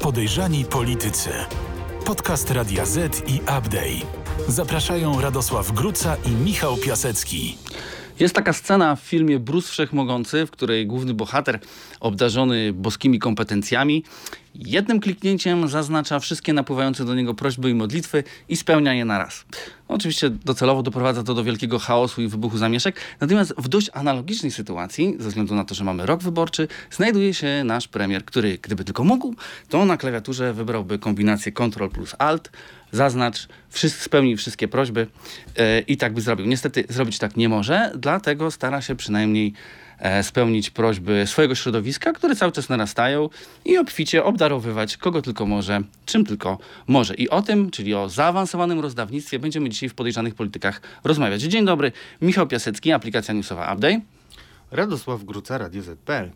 Podejrzani politycy. Podcast Radia Z i Update. Zapraszają Radosław Gruca i Michał Piasecki. Jest taka scena w filmie Bruce Wszechmogący, w której główny bohater, obdarzony boskimi kompetencjami, jednym kliknięciem zaznacza wszystkie napływające do niego prośby i modlitwy i spełnia je na raz. Oczywiście docelowo doprowadza to do wielkiego chaosu i wybuchu zamieszek, natomiast w dość analogicznej sytuacji, ze względu na to, że mamy rok wyborczy, znajduje się nasz premier, który gdyby tylko mógł, to na klawiaturze wybrałby kombinację Ctrl plus Alt, zaznacz, wszyscy, spełnij wszystkie prośby yy, i tak by zrobił. Niestety zrobić tak nie może, dlatego stara się przynajmniej e, spełnić prośby swojego środowiska, które cały czas narastają i obficie obdarowywać kogo tylko może, czym tylko może. I o tym, czyli o zaawansowanym rozdawnictwie będziemy dzisiaj w Podejrzanych Politykach rozmawiać. Dzień dobry, Michał Piasecki, aplikacja newsowa Update. Radosław Gruca, Radio ZPL.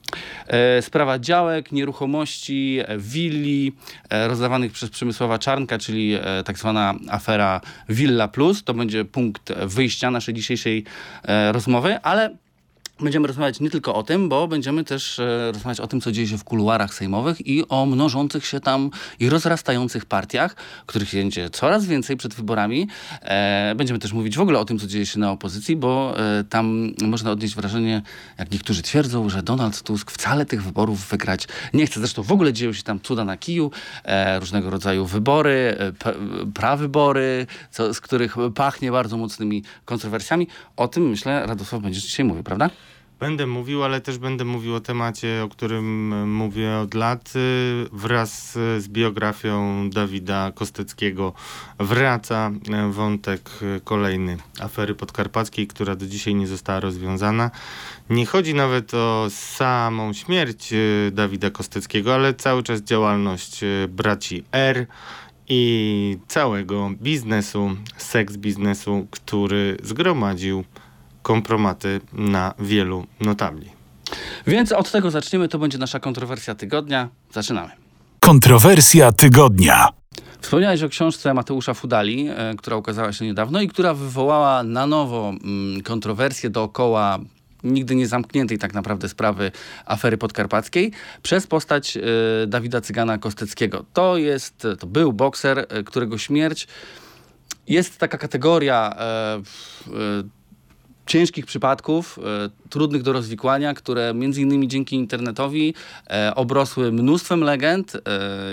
E, sprawa działek, nieruchomości, e, willi e, rozdawanych przez Przemysława Czarnka, czyli tak zwana afera Villa Plus. To będzie punkt wyjścia naszej dzisiejszej rozmowy, ale Będziemy rozmawiać nie tylko o tym, bo będziemy też e, rozmawiać o tym, co dzieje się w kuluarach sejmowych i o mnożących się tam i rozrastających partiach, których będzie coraz więcej przed wyborami. E, będziemy też mówić w ogóle o tym, co dzieje się na opozycji, bo e, tam można odnieść wrażenie, jak niektórzy twierdzą, że Donald Tusk wcale tych wyborów wygrać nie chce. Zresztą w ogóle dzieją się tam cuda na kiju, różnego rodzaju wybory, prawybory, co, z których pachnie bardzo mocnymi kontrowersjami. O tym, myślę, Radosław będziesz dzisiaj mówił, prawda? Będę mówił, ale też będę mówił o temacie, o którym e, mówię od lat. y, Wraz e, z biografią Dawida Kosteckiego wraca e, wątek e, kolejny afery podkarpackiej, która do dzisiaj nie została rozwiązana. Nie chodzi nawet o samą śmierć e, Dawida Kosteckiego, ale cały czas działalność e, braci R i całego biznesu, seks biznesu, który zgromadził kompromaty na wielu notabli. Więc od tego zaczniemy. To będzie nasza kontrowersja tygodnia. Zaczynamy. Kontrowersja tygodnia. Wspomniałeś o książce Mateusza Fudali, e, która ukazała się niedawno i która wywołała na nowo mm, kontrowersje dookoła nigdy nie zamkniętej tak naprawdę sprawy afery podkarpackiej przez postać e, Dawida Cygana Kosteckiego. To jest, to był bokser, e, którego śmierć jest taka kategoria e, e, ciężkich przypadków, e, trudnych do rozwikłania, które między innymi dzięki internetowi e, obrosły mnóstwem legend e,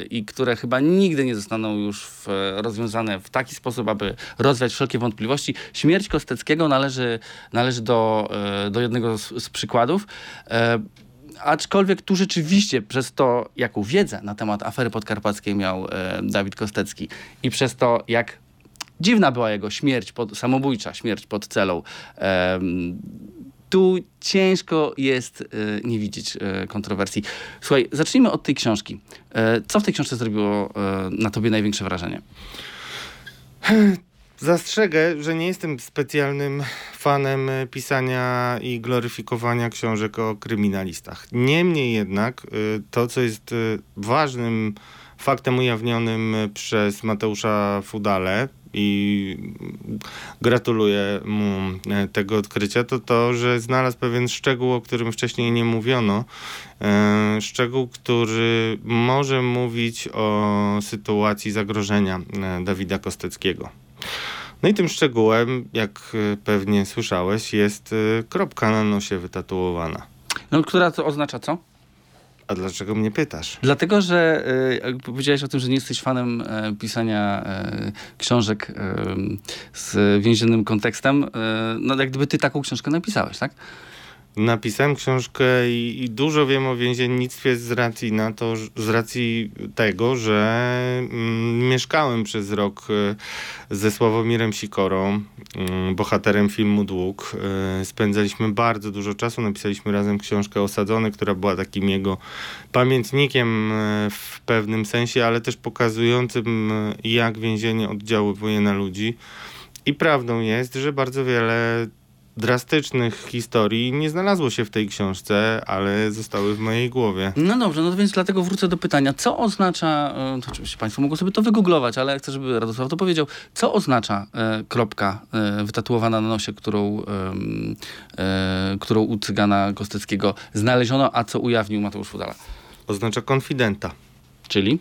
i które chyba nigdy nie zostaną już rozwiązane w taki sposób, aby rozwiać wszelkie wątpliwości. Śmierć Kosteckiego należy, należy do, do jednego z, z przykładów. Aczkolwiek tu rzeczywiście przez to, jaką wiedzę na temat afery podkarpackiej miał e, Dawid Kostecki i przez to, jak dziwna była jego śmierć, pod, samobójcza śmierć pod celą. Em, tu ciężko jest e, nie widzieć e, kontrowersji. Słuchaj, zacznijmy od tej książki. E, co w tej książce zrobiło na tobie największe wrażenie? Zastrzegę, że nie jestem specjalnym fanem pisania i gloryfikowania książek o kryminalistach. Niemniej jednak y, to, co jest y, ważnym faktem ujawnionym y, przez Mateusza Fudale i gratuluję mu e, tego odkrycia, to to, że znalazł pewien szczegół, o którym wcześniej nie mówiono. E, Szczegół, który może mówić o sytuacji zagrożenia e, Dawida Kosteckiego. No i tym szczegółem, jak pewnie słyszałeś, jest kropka na nosie wytatuowana. No, która to oznacza co? A dlaczego mnie pytasz? Dlatego, że jak powiedziałeś o tym, że nie jesteś fanem e, pisania e, książek z więziennym kontekstem, no jak gdyby ty taką książkę napisałeś, tak? Napisałem książkę i, i dużo wiem o więziennictwie z racji na to, z racji tego, że mm, mieszkałem przez rok e, ze Sławomirem Sikorą, mm, bohaterem filmu Dług. E, spędzaliśmy bardzo dużo czasu, napisaliśmy razem książkę Osadzony, która była takim jego pamiętnikiem e, w pewnym sensie, ale też pokazującym jak więzienie oddziaływuje na ludzi. I prawdą jest, że bardzo wiele drastycznych historii nie znalazło się w tej książce, ale zostały w mojej głowie. No dobrze, no więc dlatego wrócę do pytania. Co oznacza, e, to oczywiście Państwo mogą sobie to wygooglować, ale chcę, żeby Radosław to powiedział. Co oznacza e, kropka e, wytatuowana na nosie, którą, e, którą u Cygana Kosteckiego znaleziono, a co ujawnił Mateusz Fudala? Oznacza konfidenta. Czyli?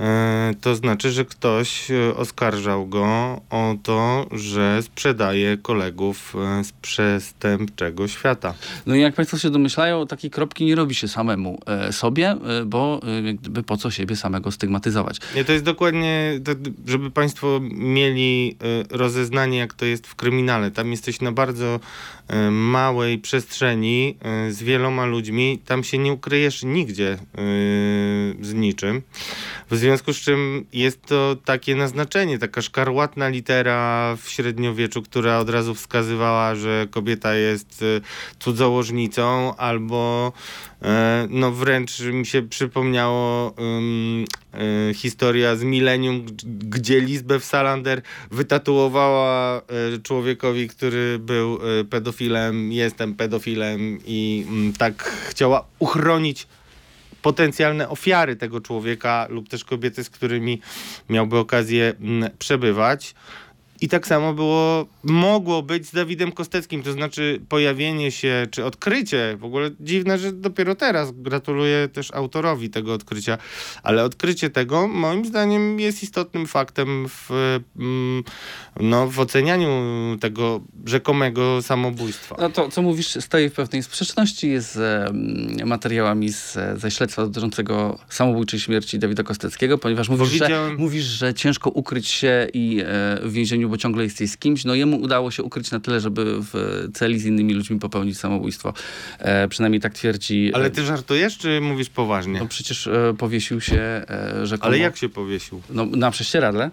E, to znaczy, że ktoś e, oskarżał go o to, że sprzedaje kolegów e, z przestępczego świata. No i jak Państwo się domyślają, takiej kropki nie robi się samemu sobie, bo gdyby po co siebie samego stygmatyzować. Nie, to jest dokładnie, żeby Państwo mieli rozeznanie, jak to jest w kryminale. Tam jesteś na bardzo małej przestrzeni z wieloma ludźmi. Tam się nie ukryjesz nigdzie z niczym. W związku z czym jest to takie naznaczenie, taka szkarłatna litera w średniowieczu, która od razu wskazywała, że kobieta jest e, cudzołożnicą albo e, no wręcz mi się przypomniało e, historia z Millennium, gdzie Lisbeth Salander wytatuowała człowiekowi, który był pedofilem, jestem pedofilem i mm, tak chciała uchronić potencjalne ofiary tego człowieka lub też kobiety, z którymi miałby okazję mm, przebywać. I tak samo było, mogło być z Dawidem Kosteckim, to znaczy pojawienie się, czy odkrycie, w ogóle dziwne, że dopiero teraz, gratuluję też autorowi tego odkrycia, ale odkrycie tego moim zdaniem jest istotnym faktem w, mm, no, w ocenianiu tego rzekomego samobójstwa. No to, co mówisz, stoi w pewnej sprzeczności z e, materiałami z, ze śledztwa dotyczącego samobójczej śmierci Dawida Kosteckiego, ponieważ mówisz, że, widziałem- mówisz że ciężko ukryć się i e, w więzieniu, bo ciągle jesteś z kimś. No jemu udało się ukryć na tyle, żeby w celi z innymi ludźmi popełnić samobójstwo. E, przynajmniej tak twierdzi. Ale ty żartujesz, czy mówisz poważnie? No przecież e, powiesił się e, rzekomo. Ale jak się powiesił? No, na prześcieradle.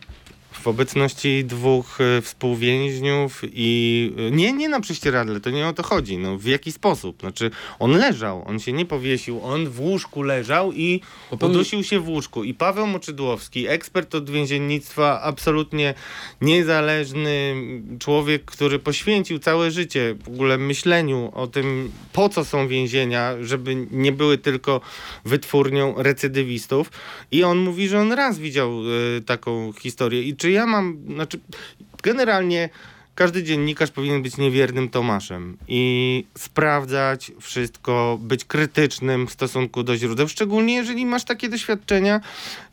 W obecności dwóch e, współwięźniów i... e, Nie, nie na prześcieradle, to nie o to chodzi. No, w jaki sposób? Znaczy, on leżał, on się nie powiesił, on w łóżku leżał i udusił się w łóżku. I Paweł Moczydłowski, ekspert od więziennictwa, absolutnie niezależny człowiek, który poświęcił całe życie w ogóle myśleniu o tym, po co są więzienia, żeby nie były tylko wytwórnią recydywistów. I on mówi, że on raz widział e, taką historię. I czy ja mam, znaczy, generalnie każdy dziennikarz powinien być niewiernym Tomaszem i sprawdzać wszystko, być krytycznym w stosunku do źródeł, szczególnie jeżeli masz takie doświadczenia,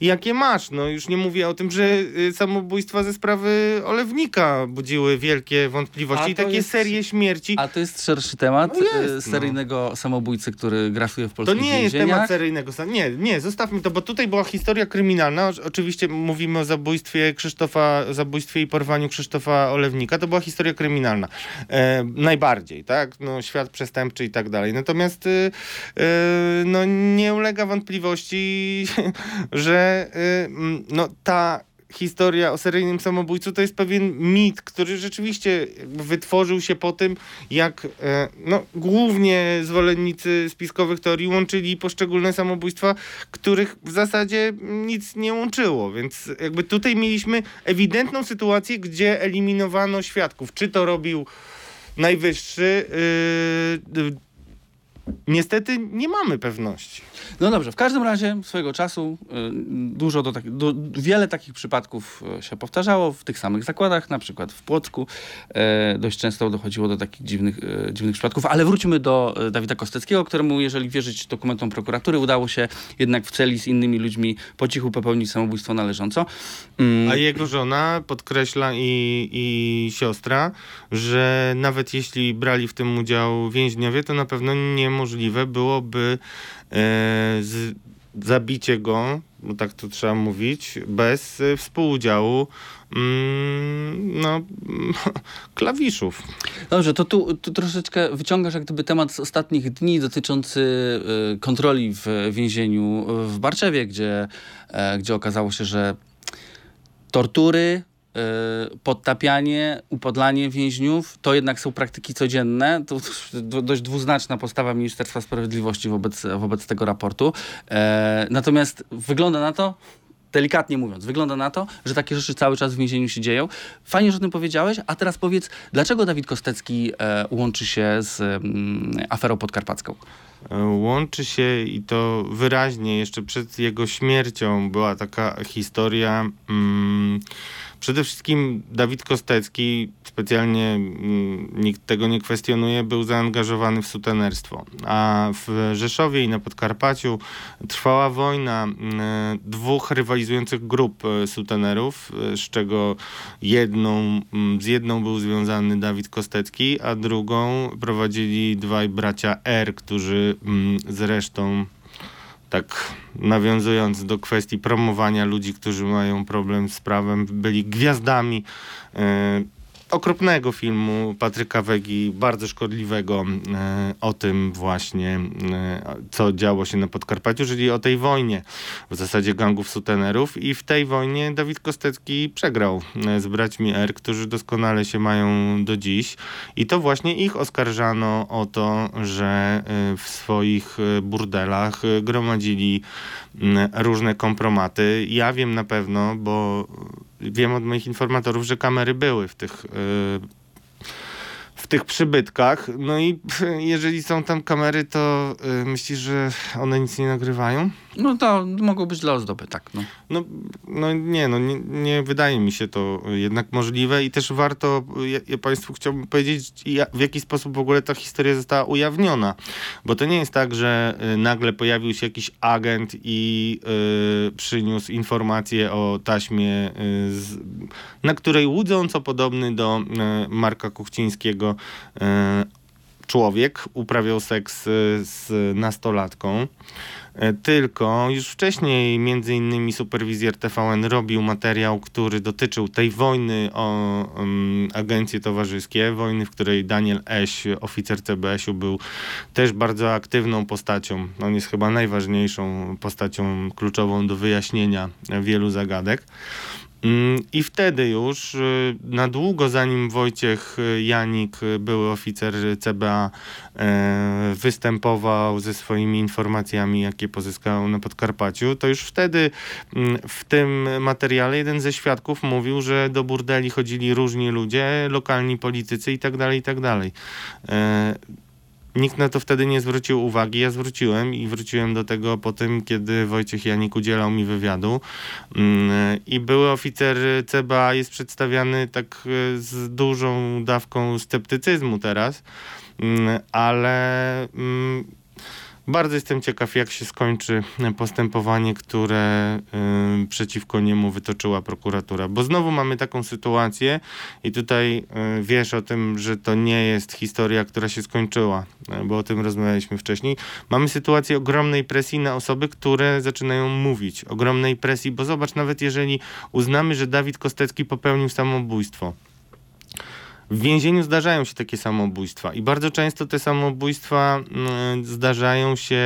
jakie masz. No już nie mówię o tym, że y, samobójstwa ze sprawy Olewnika budziły wielkie wątpliwości i to takie jest- serie śmierci. A to jest szerszy temat No jest, e, no. seryjnego samobójcy, który grasuje w To polskich nie jest temat seryjnego. Nie, nie, zostawmy to, bo tutaj była historia kryminalna. Oczywiście mówimy o zabójstwie Krzysztofa, zabójstwie i porwaniu Krzysztofa Olewnika. To była historia kryminalna. E, najbardziej, tak? No, świat przestępczy i tak dalej. Natomiast y, y, no, nie ulega wątpliwości, że y, no, ta historia o seryjnym samobójcu to jest pewien mit, który rzeczywiście wytworzył się po tym, jak e, no, głównie zwolennicy spiskowych teorii łączyli poszczególne samobójstwa, których w zasadzie nic nie łączyło. Więc jakby tutaj mieliśmy ewidentną sytuację, gdzie eliminowano świadków. Czy to robił najwyższy? Yy, niestety nie mamy pewności. No dobrze, w każdym razie swojego czasu y, dużo do tak, do, wiele takich przypadków y, się powtarzało w tych samych zakładach, na przykład w Płocku. E, dość często dochodziło do takich dziwnych, e, dziwnych przypadków, ale wróćmy do Dawida Kosteckiego, któremu, jeżeli wierzyć dokumentom prokuratury, udało się jednak w celi z innymi ludźmi po cichu popełnić samobójstwo należąco. Mm, A jego żona podkreśla i, i siostra, że nawet jeśli brali w tym udział więźniowie, to na pewno niemożliwe byłoby e, z, zabicie go, bo tak to trzeba mówić, bez e, współudziału mm, no, klawiszów. Dobrze, to tu, tu troszeczkę wyciągasz jak gdyby temat z ostatnich dni dotyczący y, kontroli w więzieniu w Barczewie, gdzie, e, gdzie okazało się, że tortury, podtapianie, upodlanie więźniów to jednak są praktyki codzienne. To do- dość dwuznaczna postawa Ministerstwa Sprawiedliwości wobec, wobec tego raportu. E, natomiast wygląda na to, delikatnie mówiąc, wygląda na to, że takie rzeczy cały czas w więzieniu się dzieją. Fajnie, że o tym powiedziałeś, a teraz powiedz, dlaczego Dawid Kostecki e, łączy się z mm, aferą podkarpacką? łączy się i to wyraźnie jeszcze przed jego śmiercią była taka historia. Mm, Przede wszystkim Dawid Kostecki, specjalnie mm, nikt tego nie kwestionuje, był zaangażowany w sutenerstwo. A w Rzeszowie i na Podkarpaciu trwała wojna mm, dwóch rywalizujących grup e, sutenerów, e, z czego jedną, mm, z jedną był związany Dawid Kostecki, a drugą prowadzili dwaj bracia R, którzy zresztą tak nawiązując do kwestii promowania ludzi, którzy mają problem z prawem, byli gwiazdami e, okropnego filmu Patryka Wegi, bardzo szkodliwego e, o tym właśnie, e, co działo się na Podkarpaciu, czyli o tej wojnie w zasadzie gangów sutenerów i w tej wojnie Dawid Kostecki przegrał e, z braćmi R, którzy doskonale się mają do dziś i to właśnie ich oskarżano o to, że w swoich burdelach gromadzili różne kompromaty. Ja wiem na pewno, bo wiem od moich informatorów, że kamery były w tych y, w tych przybytkach. No i jeżeli są tam kamery, to y, myślisz, że one nic nie nagrywają? No to mogą być dla ozdoby, tak. No, no, no nie, no nie, nie wydaje mi się to jednak możliwe i też warto, ja, ja Państwu chciałbym powiedzieć, w jaki sposób w ogóle ta historia została ujawniona. Bo to nie jest tak, że y, nagle pojawił się jakiś agent i y, przyniósł informację o taśmie, y, z, na której łudząco podobny do Marka Kuchcińskiego y, człowiek uprawiał seks z nastolatką. E, tylko już wcześniej między innymi superwizjer TVN robił materiał, który dotyczył tej wojny o um, agencje towarzyskie, wojny, w której Daniel Eś, oficer CBS-u był też bardzo aktywną postacią. On jest chyba najważniejszą postacią kluczową do wyjaśnienia wielu zagadek. Mm, I wtedy już, y, na długo zanim Wojciech Janik, y, były oficer CBA, występował ze swoimi informacjami, jakie pozyskał na Podkarpaciu, to już wtedy mm, w tym materiale jeden ze świadków mówił, że do burdeli chodzili różni ludzie, lokalni politycy itd., tak itd. Nikt na to wtedy nie zwrócił uwagi. Ja zwróciłem i wróciłem do tego po tym, kiedy Wojciech Janik udzielał mi wywiadu. Mm, I były oficer CBA jest przedstawiany tak e, z dużą dawką sceptycyzmu teraz, mm, ale mm, bardzo jestem ciekaw, jak się skończy postępowanie, które y, przeciwko niemu wytoczyła prokuratura. Bo znowu mamy taką sytuację i tutaj y, wiesz o tym, że to nie jest historia, która się skończyła, y, bo o tym rozmawialiśmy wcześniej. Mamy sytuację ogromnej presji na osoby, które zaczynają mówić. Ogromnej presji, bo zobacz, nawet jeżeli uznamy, że Dawid Kostecki popełnił samobójstwo, w więzieniu zdarzają się takie samobójstwa i bardzo często te samobójstwa mm, zdarzają się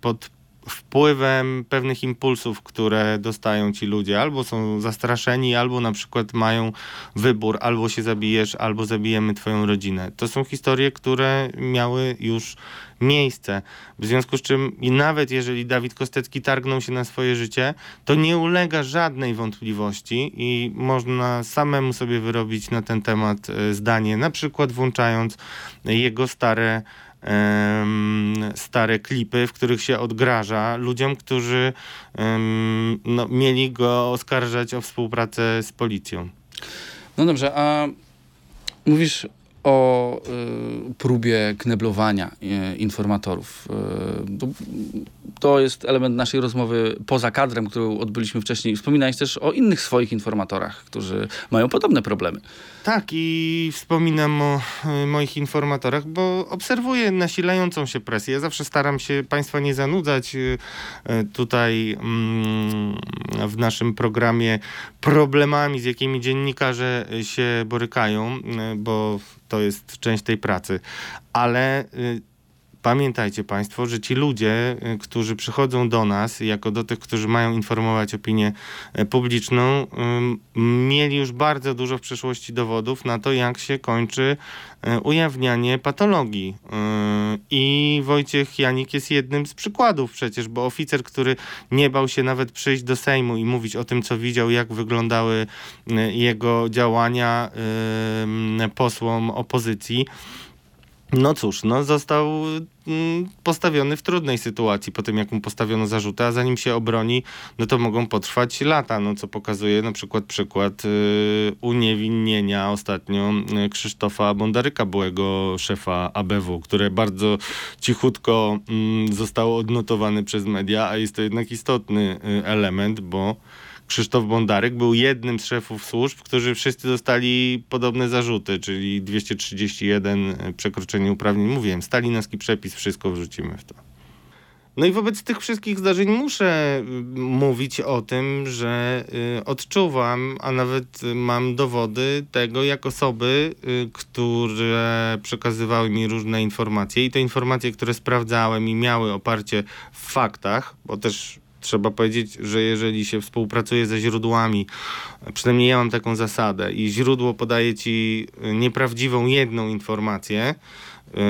pod wpływem pewnych impulsów, które dostają ci ludzie. Albo są zastraszeni, albo na przykład mają wybór, albo się zabijesz, albo zabijemy twoją rodzinę. To są historie, które miały już miejsce. W związku z czym i nawet jeżeli Dawid Kostecki targnął się na swoje życie, to nie ulega żadnej wątpliwości i można samemu sobie wyrobić na ten temat e, zdanie, na przykład włączając jego stare stare klipy, w których się odgraża ludziom, którzy no, mieli go oskarżać o współpracę z policją. No dobrze, a mówisz o y, próbie kneblowania y, informatorów. Y, to, to, jest element naszej rozmowy poza kadrem, którą odbyliśmy wcześniej. Wspominałeś też o innych swoich informatorach, którzy mają podobne problemy. Tak i wspominam o y, moich informatorach, bo obserwuję nasilającą się presję. Ja zawsze staram się Państwa nie zanudzać y, y, tutaj mm, w naszym programie problemami, z jakimi dziennikarze się borykają, bo to jest część tej pracy. Ale Pamiętajcie Państwo, że ci ludzie, y, którzy przychodzą do nas, jako do tych, którzy mają informować opinię y, publiczną, mieli już bardzo dużo w przeszłości dowodów na to, jak się kończy y, ujawnianie patologii. I Wojciech Janik jest jednym z przykładów przecież, bo oficer, który nie bał się nawet przyjść do Sejmu i mówić o tym, co widział, jak wyglądały jego działania posłom opozycji, no cóż, no został mm, postawiony w trudnej sytuacji po tym, jak mu postawiono zarzuty, a zanim się obroni, no to mogą potrwać lata, no co pokazuje na przykład przykład y, uniewinnienia ostatnio y, Krzysztofa Bondaryka, byłego szefa ABW, które bardzo cichutko y, zostało odnotowane przez media, a jest to jednak istotny y, element, bo Krzysztof Bondarek był jednym z szefów służb, którzy wszyscy dostali podobne zarzuty, czyli 231 e, przekroczenie uprawnień. Mówiłem, stalinowski przepis, wszystko wrzucimy w to. No i wobec tych wszystkich zdarzeń muszę y, mówić o tym, że y, odczuwam, a nawet mam dowody tego, jak osoby, które przekazywały mi różne informacje i te informacje, które sprawdzałem i miały oparcie w faktach, bo też trzeba powiedzieć, że jeżeli się współpracuje ze źródłami, przynajmniej ja mam taką zasadę, i źródło podaje ci nieprawdziwą jedną informację,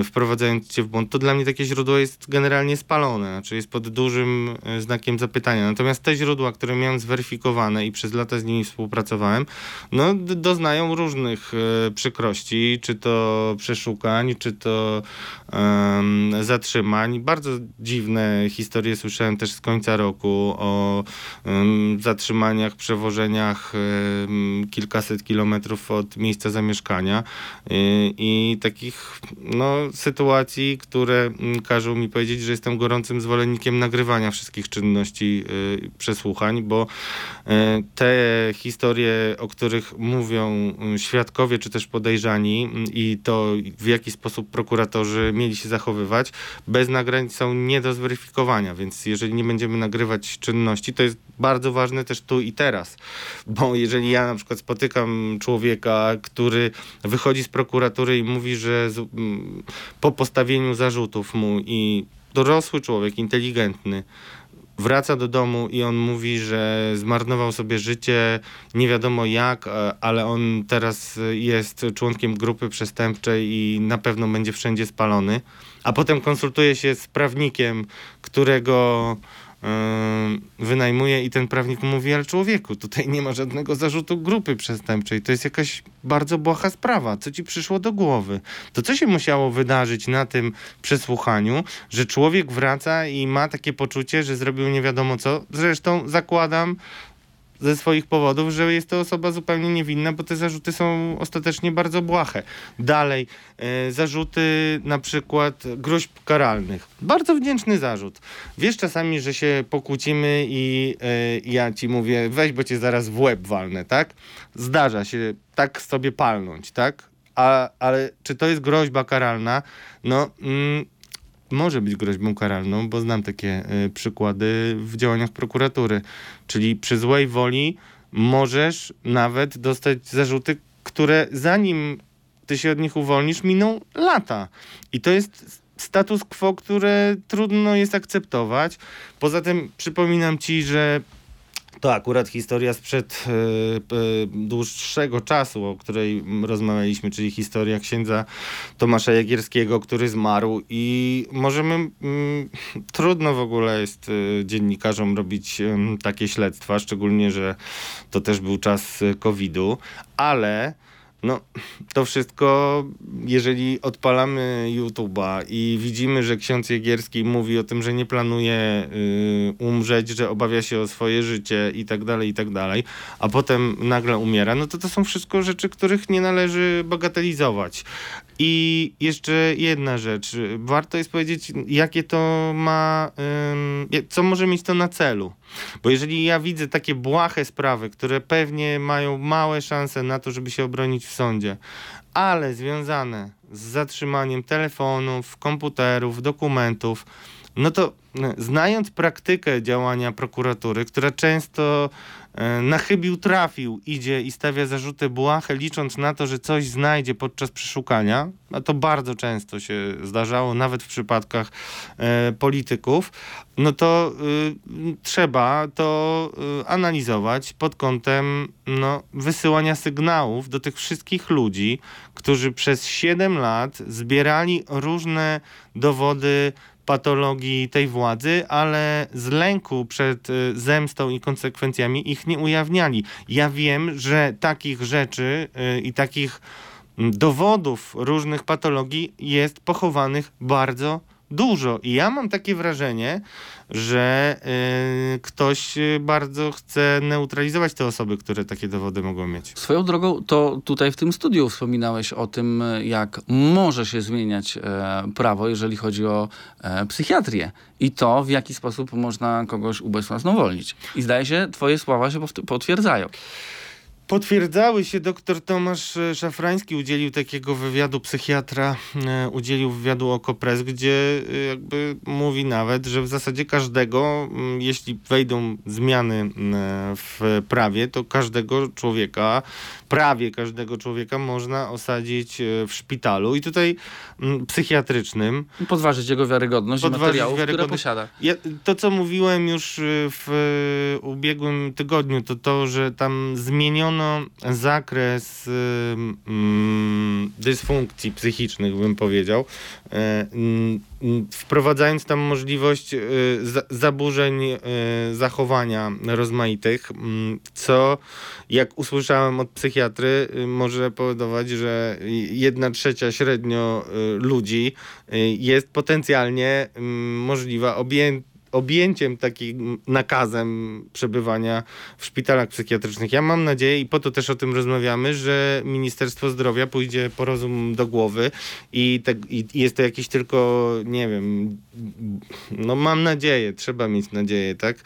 wprowadzając cię w błąd, to dla mnie takie źródło jest generalnie spalone, znaczy jest pod dużym e, znakiem zapytania. Natomiast te źródła, które miałem zweryfikowane i przez lata z nimi współpracowałem, no doznają różnych e, przykrości, czy to przeszukań, czy to um, zatrzymań. Bardzo dziwne historie słyszałem też z końca roku o zatrzymaniach, przewożeniach kilkaset kilometrów od miejsca zamieszkania i takich no sytuacji, które mm, każą mi powiedzieć, że jestem gorącym zwolennikiem nagrywania wszystkich czynności y, przesłuchań, bo y, te historie, o których mówią y, świadkowie czy też podejrzani i to w jaki sposób prokuratorzy mieli się zachowywać, bez nagrań są nie do zweryfikowania, więc jeżeli nie będziemy nagrywać czynności, to jest bardzo ważne też tu i teraz, bo jeżeli ja na przykład spotykam człowieka, który wychodzi z prokuratury i mówi, że po postawieniu zarzutów mu i dorosły człowiek, inteligentny, wraca do domu i on mówi, że zmarnował sobie życie nie wiadomo jak, e, ale on teraz jest członkiem grupy przestępczej i na pewno będzie wszędzie spalony. A potem konsultuje się z prawnikiem, którego wynajmuje i ten prawnik mówi, ale człowieku, tutaj nie ma żadnego zarzutu grupy przestępczej, to jest jakaś bardzo błaha sprawa, co ci przyszło do głowy? To co się musiało wydarzyć na tym przesłuchaniu, że człowiek wraca i ma takie poczucie, że zrobił nie wiadomo co? Zresztą zakładam, ze swoich powodów, że jest to osoba zupełnie niewinna, bo te zarzuty są ostatecznie bardzo błahe. Dalej, e, zarzuty na przykład gruźb karalnych. Bardzo wdzięczny zarzut. Wiesz czasami, że się pokłócimy i e, ja ci mówię, weź, bo cię zaraz w łeb walnę, tak? Zdarza się tak sobie palnąć, tak? A, ale czy to jest groźba karalna? No, mm, może być groźbą karalną, bo znam takie y, przykłady w działaniach prokuratury. Czyli przy złej woli możesz nawet dostać zarzuty, które zanim ty się od nich uwolnisz, miną lata. I to jest status quo, które trudno jest akceptować. Poza tym przypominam ci, że to akurat historia sprzed y, y, dłuższego czasu, o której rozmawialiśmy, czyli historia księdza Tomasza Jagierskiego, który zmarł i możemy, y, trudno w ogóle jest y, dziennikarzom robić takie śledztwa, szczególnie, że to też był czas COVID-u, ale no, to wszystko, jeżeli odpalamy YouTube'a i widzimy, że ksiądz Jegierski mówi o tym, że nie planuje y, umrzeć, że obawia się o swoje życie i tak dalej, i tak dalej, a potem nagle umiera, no to to są wszystko rzeczy, których nie należy bagatelizować. I jeszcze jedna rzecz. Warto jest powiedzieć, jakie to ma, co może mieć to na celu. Bo jeżeli ja widzę takie błahe sprawy, które pewnie mają małe szanse na to, żeby się obronić w sądzie, ale związane z zatrzymaniem telefonów, komputerów, dokumentów, no to znając praktykę działania prokuratury, która często E, na chybił trafił, idzie i stawia zarzuty błahe, licząc na to, że coś znajdzie podczas przeszukania, a to bardzo często się zdarzało, nawet w przypadkach e, polityków, no to y, trzeba to y, analizować pod kątem no, wysyłania sygnałów do tych wszystkich ludzi, którzy przez 7 lat zbierali różne dowody patologii tej władzy, ale z lęku przed y, zemstą i konsekwencjami ich nie ujawniali. Ja wiem, że takich rzeczy y, i takich dowodów różnych patologii jest pochowanych bardzo dużo. I ja mam takie wrażenie, że y, ktoś bardzo chce neutralizować te osoby, które takie dowody mogą mieć. Swoją drogą, to tutaj w tym studiu wspominałeś o tym, jak może się zmieniać e, prawo, jeżeli chodzi o e, psychiatrię i to, w jaki sposób można kogoś ubezwłasnowolnić. I zdaje się, twoje słowa się potwierdzają. Potwierdzały się, doktor Tomasz e, Szafrański udzielił takiego wywiadu, psychiatra e, udzielił wywiadu o Kopres, gdzie e, jakby mówi nawet, że w zasadzie każdego, jeśli wejdą zmiany w prawie, to każdego człowieka, prawie każdego człowieka można osadzić w szpitalu i tutaj psychiatrycznym. Podważyć jego wiarygodność podważyć i materiałów, wiarygodność. które posiada. Ja, to, co mówiłem już w ubiegłym tygodniu, to to, że tam zmieniono zmieniono zakres mm, dysfunkcji psychicznych, bym powiedział, e, wprowadzając tam możliwość e, zaburzeń e, zachowania rozmaitych, co jak usłyszałem od psychiatry, może powodować, że jedna trzecia średnio ludzi jest potencjalnie możliwa objęta objęciem takim nakazem przebywania w szpitalach psychiatrycznych. Ja mam nadzieję i po to też o tym rozmawiamy, że Ministerstwo Zdrowia pójdzie po rozum do głowy i, te, i jest to jakiś tylko, nie wiem, no mam nadzieję, trzeba mieć nadzieję, tak?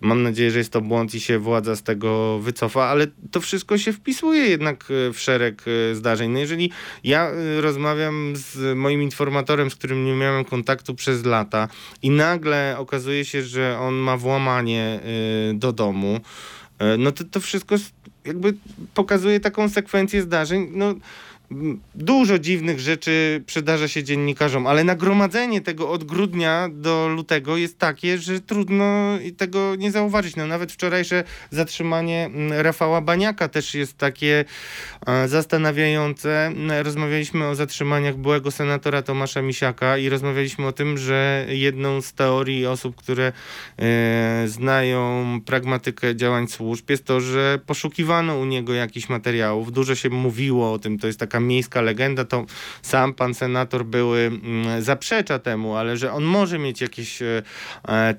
Mam nadzieję, że jest to błąd i się władza z tego wycofa, ale to wszystko się wpisuje jednak e, w szereg e, zdarzeń. No jeżeli ja e, rozmawiam z moim informatorem, z którym nie miałem kontaktu przez lata i nagle okazuje okazuje się, że on ma włamanie y, do domu, y, no to to wszystko jakby pokazuje taką sekwencję zdarzeń, no Dużo dziwnych rzeczy przydarza się dziennikarzom, ale nagromadzenie tego od grudnia do lutego jest takie, że trudno tego nie zauważyć. No, nawet wczorajsze zatrzymanie mm, Rafała Baniaka też jest takie e, zastanawiające. Rozmawialiśmy o zatrzymaniach byłego senatora Tomasza Misiaka i rozmawialiśmy o tym, że jedną z teorii osób, które e, znają pragmatykę działań służb jest to, że poszukiwano u niego jakichś materiałów. Dużo się mówiło o tym, to jest taka taka miejska legenda, to sam pan senator były mm, zaprzecza temu, ale że on może mieć jakieś e,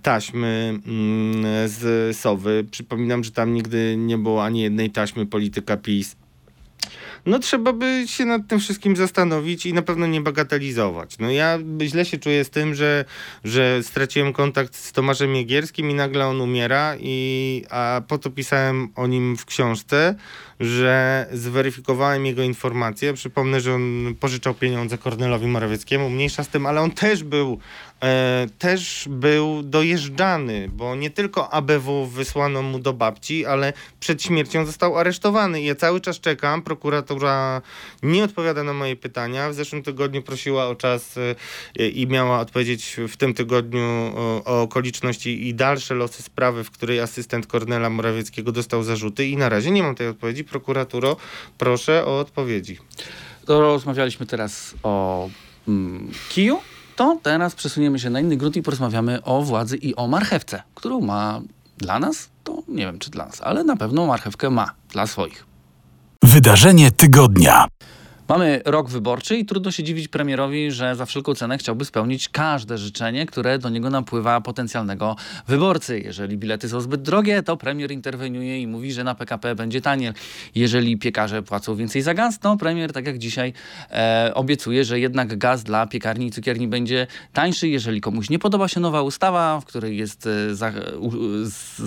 taśmy mm, z Sowy. Przypominam, że tam nigdy nie było ani jednej taśmy polityka PiS no trzeba by się nad tym wszystkim zastanowić i na pewno nie bagatelizować. No ja źle się czuję z tym, że, że straciłem kontakt z Tomaszem Jegierskim i nagle on umiera, i, a po to pisałem o nim w książce, że zweryfikowałem jego informacje. Przypomnę, że on pożyczał pieniądze Kornelowi Morawieckiemu, mniejsza z tym, ale on też był e, też był dojeżdżany, bo nie tylko ABW wysłano mu do babci, ale przed śmiercią został aresztowany. I ja cały czas czekam. Prokuratura nie odpowiada na moje pytania. W zeszłym tygodniu prosiła o czas e, i miała odpowiedzieć w tym tygodniu o, o okoliczności i dalsze losy sprawy, w której asystent Kornela Morawieckiego dostał zarzuty i na razie nie mam tej odpowiedzi. Prokuraturo, proszę o odpowiedzi. To rozmawialiśmy teraz o mm, kiju to teraz przesuniemy się na inny grunt i porozmawiamy o władzy i o marchewce, którą ma dla nas, to nie wiem czy dla nas, ale na pewno marchewkę ma dla swoich. Wydarzenie tygodnia. Mamy rok wyborczy i trudno się dziwić premierowi, że za wszelką cenę chciałby spełnić każde życzenie, które do niego napływa potencjalnego wyborcy. Jeżeli bilety są zbyt drogie, to premier interweniuje i mówi, że na PKP będzie taniej. Jeżeli piekarze płacą więcej za gaz, to premier, tak jak dzisiaj, e, obiecuje, że jednak gaz dla piekarni i cukierni będzie tańszy. Jeżeli komuś nie podoba się nowa ustawa, w której jest e, za, u, z,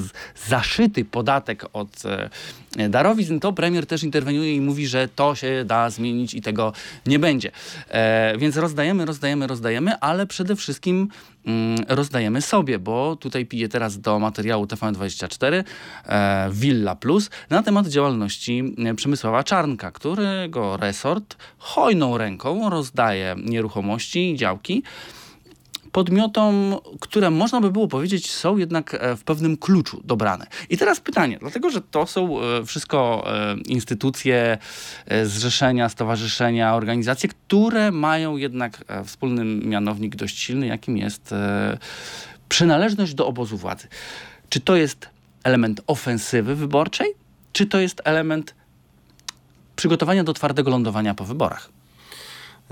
zaszyty podatek od e, darowizn, to premier też interweniuje i mówi, że to się da zmienić i tego nie będzie. E, więc rozdajemy, rozdajemy, rozdajemy, ale przede wszystkim mm, rozdajemy sobie, bo tutaj piję teraz do materiału TVN24 e, Villa Plus na temat działalności e, Przemysława Czarnka, którego resort hojną ręką rozdaje nieruchomości i działki podmiotom, które można by było powiedzieć są jednak e, w pewnym kluczu dobrane. I teraz pytanie, dlatego że to są e, wszystko e, instytucje, zrzeszenia, stowarzyszenia, organizacje, które mają jednak wspólny mianownik dość silny, jakim jest przynależność do obozu władzy. Czy to jest element ofensywy wyborczej, czy to jest element przygotowania do twardego lądowania po wyborach.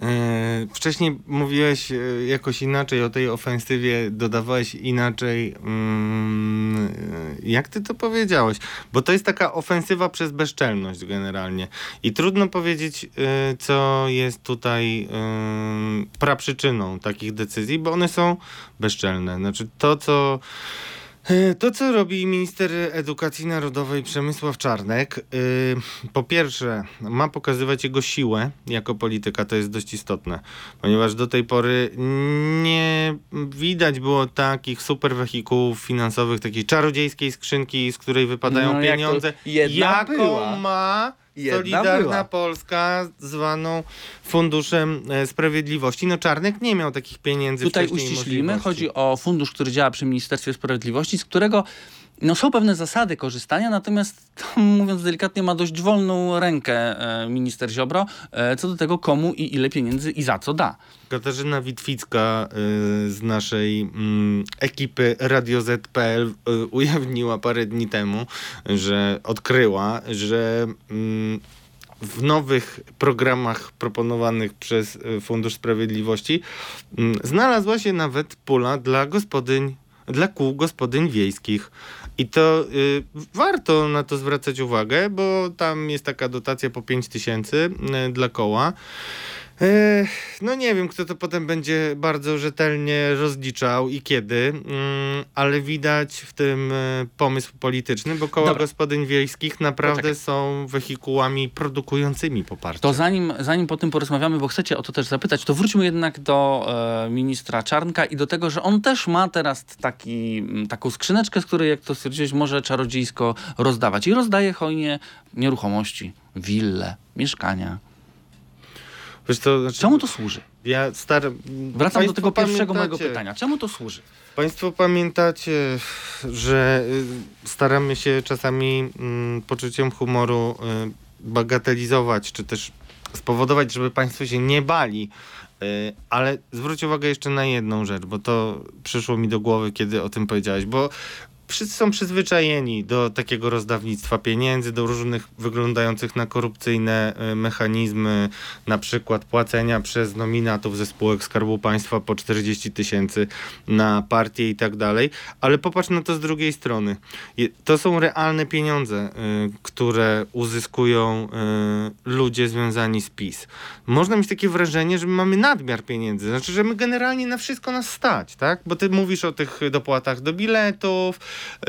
E, wcześniej mówiłeś e, jakoś inaczej o tej ofensywie, dodawałeś inaczej. Mm, e, jak ty to powiedziałeś? Bo to jest taka ofensywa przez bezczelność generalnie. I trudno powiedzieć, co jest tutaj praprzyczyną takich decyzji, bo one są bezczelne. Znaczy to, co to, co robi minister edukacji narodowej Przemysław Czarnek, yy, po pierwsze, ma pokazywać jego siłę jako polityka, to jest dość istotne, ponieważ do tej pory nie widać było takich super wehikułów finansowych, takiej czarodziejskiej skrzynki, z której wypadają no, pieniądze. Jak jaką była. ma Jedna Solidarna była. Polska, zwaną Funduszem e, Sprawiedliwości. No Czarnek nie miał takich pieniędzy Tutaj uściślimy. Chodzi o fundusz, który działa przy Ministerstwie Sprawiedliwości, z którego no, są pewne zasady korzystania, natomiast to, mówiąc delikatnie ma dość wolną rękę e, minister Ziobro e, co do tego komu i ile pieniędzy i za co da. Katarzyna Witwicka y, z naszej mm, ekipy Radio ZPL ujawniła parę dni temu, że odkryła, że mm, w nowych programach proponowanych przez Fundusz Sprawiedliwości mm, znalazła się nawet pula dla gospodyń, dla kół gospodyń wiejskich. I to y, warto na to zwracać uwagę, bo tam jest taka dotacja po 5 tysięcy y, dla koła. No nie wiem, kto to potem będzie bardzo rzetelnie rozliczał i kiedy, mm, ale widać w tym e, pomysł polityczny, bo koła Dobra. gospodyń wiejskich naprawdę Poczekaj. są wehikułami produkującymi poparcie. To zanim, zanim po tym porozmawiamy, bo chcecie o to też zapytać, to wróćmy jednak do e, ministra Czarnka i do tego, że on też ma teraz taki, taką skrzyneczkę, z której, jak to stwierdziłeś, może czarodziejsko rozdawać. I rozdaje hojnie nieruchomości, wille, mieszkania. Wiesz co, znaczy, Czemu to służy? Ja star... Wracam do tego pierwszego mojego pytania. Czemu to służy? Państwo pamiętacie, że y, staramy się czasami mm, poczuciem humoru y, bagatelizować, czy też spowodować, żeby Państwo się nie bali. Y, Ale zwróć uwagę jeszcze na jedną rzecz, bo to przyszło mi do głowy, kiedy o tym powiedziałeś, bo wszyscy są przyzwyczajeni do takiego rozdawnictwa pieniędzy, do różnych wyglądających na korupcyjne y, mechanizmy, na przykład płacenia przez nominatów ze spółek Skarbu Państwa po 40 tysięcy na partię i tak dalej, ale popatrz na to z drugiej strony. To są realne pieniądze, y, które uzyskują y, ludzie związani z PiS. Można mieć takie wrażenie, że my mamy nadmiar pieniędzy, znaczy, że my generalnie na wszystko nas stać, tak? Bo ty mówisz o tych dopłatach do biletów,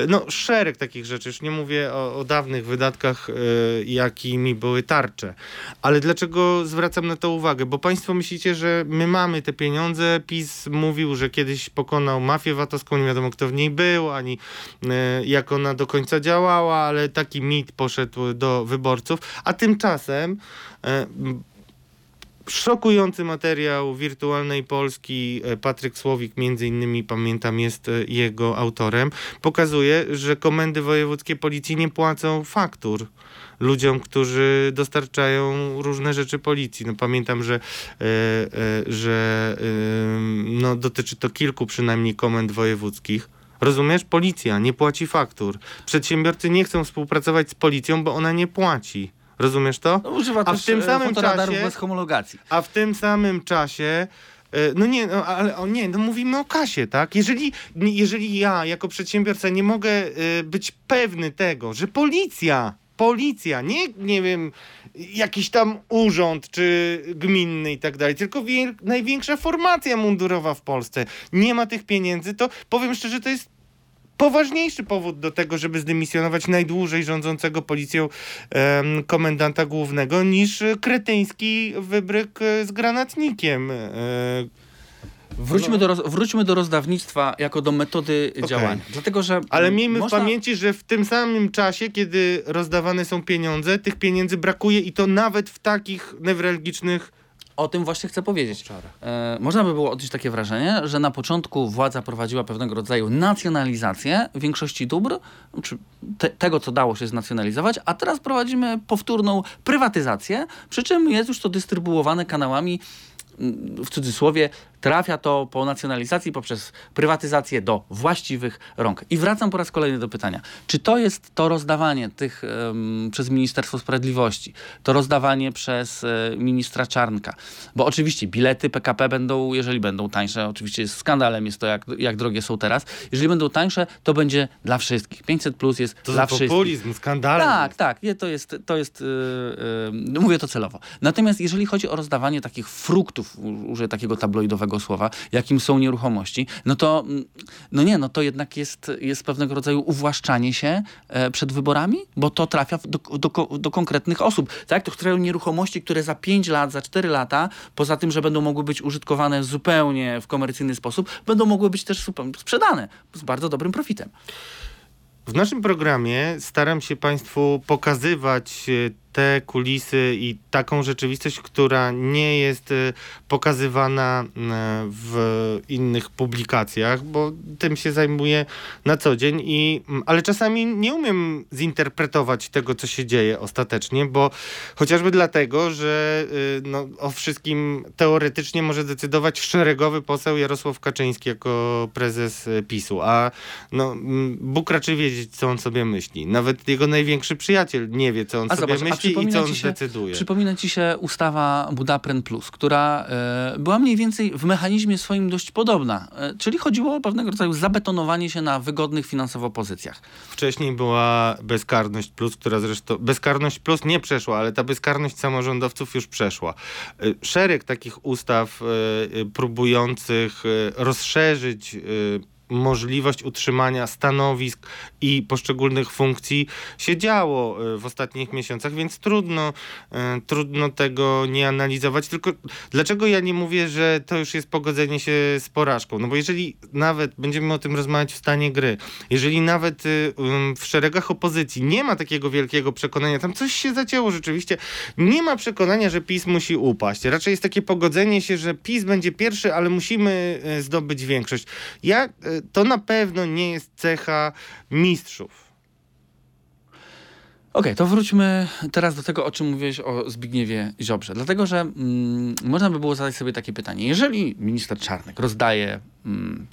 no szereg takich rzeczy, już nie mówię o, o dawnych wydatkach, y, jakimi były tarcze. Ale dlaczego zwracam na to uwagę? Bo państwo myślicie, że my mamy te pieniądze. PiS mówił, że kiedyś pokonał mafię VAT-owską, nie wiadomo kto w niej był, ani e, jak ona do końca działała, ale taki mit poszedł do wyborców. A tymczasem e, szokujący materiał wirtualnej Polski, e, Patryk Słowik między innymi, pamiętam, jest e, jego autorem, pokazuje, że komendy wojewódzkie policji nie płacą faktur ludziom, którzy dostarczają różne rzeczy policji. No pamiętam, że, e, że no, dotyczy to kilku przynajmniej komend wojewódzkich. Rozumiesz? Policja nie płaci faktur. Przedsiębiorcy nie chcą współpracować z policją, bo ona nie płaci. Rozumiesz to? No, używa A w tym e, samym czasie- bez homologacji. A w tym samym czasie. e, No nie, no, ale o nie, no mówimy o kasie, tak? Jeżeli, jeżeli ja jako przedsiębiorca nie mogę e, być pewny tego, że policja, policja, nie, nie wiem, jakiś tam urząd czy gminny i tak dalej, tylko największa formacja mundurowa w Polsce nie ma tych pieniędzy, to powiem szczerze, to jest poważniejszy powód do tego, żeby zdymisjonować najdłużej rządzącego policją em, komendanta głównego niż kretyński wybryk e, z granatnikiem. E, Wróćmy, do, roz, wróćmy do rozdawnictwa jako do metody Okej. działania. Dlatego, że ale miejmy można... w pamięci, że w tym samym czasie, kiedy rozdawane są pieniądze, tych pieniędzy brakuje i to nawet w takich newralgicznych O tym właśnie chcę powiedzieć. E, można by było odnieść takie wrażenie, że na początku władza prowadziła pewnego rodzaju nacjonalizację większości dóbr, czy te, tego, co dało się znacjonalizować, a teraz prowadzimy powtórną prywatyzację, przy czym jest już to dystrybuowane kanałami, mm, w cudzysłowie, trafia to po nacjonalizacji, poprzez prywatyzację do właściwych rąk. I wracam po raz kolejny do pytania, czy to jest to rozdawanie tych um, przez Ministerstwo Sprawiedliwości, to rozdawanie przez e, ministra Czarnka, bo oczywiście bilety PKP będą, jeżeli będą tańsze, oczywiście jest skandalem jest to, jak, jak drogie są teraz, jeżeli będą tańsze, to będzie dla wszystkich. 500 plus jest to dla wszystkich. populizm, skandal. Tak, tak, nie, to jest, to jest yy, yy, mówię to celowo. Natomiast jeżeli chodzi o rozdawanie takich fruktów, użyję takiego tabloidowego słowa, jakim są nieruchomości, no to mm, no nie, no to jednak jest, jest pewnego rodzaju uwłaszczanie się e, przed wyborami, bo to trafia do, do, do konkretnych osób. Tak, to które nieruchomości, które za 5 lat, za 4 lata, poza tym, że będą mogły być użytkowane zupełnie w komercyjny sposób, będą mogły być też sprzedane z bardzo dobrym profitem. W naszym programie staram się Państwu pokazywać e, te kulisy i taką rzeczywistość, która nie jest y, pokazywana y, w innych publikacjach, bo tym się zajmuję na co dzień i mm, ale czasami nie umiem zinterpretować tego, co się dzieje ostatecznie, bo chociażby dlatego, że y, no, o wszystkim teoretycznie może decydować szeregowy poseł Jarosław Kaczyński jako prezes PiSu, a no, mm, Bóg raczej wiedzieć, co on sobie myśli. Nawet jego największy przyjaciel nie wie, co on a sobie zobacz, myśli i co on się, decyduje. Przypomina ci się ustawa Budapren Plus, która e, była mniej więcej w mechanizmie swoim dość podobna. E, czyli chodziło o pewnego rodzaju zabetonowanie się na wygodnych finansowo pozycjach. Wcześniej była bezkarność plus, która zresztą bezkarność plus nie przeszła, ale ta bezkarność samorządowców już przeszła. E, szereg takich ustaw próbujących rozszerzyć możliwość utrzymania stanowisk i poszczególnych funkcji się działo e, w ostatnich miesiącach, więc trudno, e, trudno tego nie analizować. Tylko dlaczego ja nie mówię, że to już jest pogodzenie się z porażką? No bo jeżeli nawet będziemy o tym rozmawiać w stanie gry, jeżeli nawet y, w szeregach opozycji nie ma takiego wielkiego przekonania, tam coś się zacięło rzeczywiście, nie ma przekonania, że PiS musi upaść. Raczej jest takie pogodzenie się, że PiS będzie pierwszy, ale musimy e, zdobyć większość. Ja to na pewno nie jest cecha mistrzów. Okej, okay, to wróćmy teraz do tego, o czym mówiłeś o Zbigniewie Ziobrze. Dlatego, że mm, można by było zadać sobie takie pytanie. Jeżeli minister Czarnek rozdaje mm,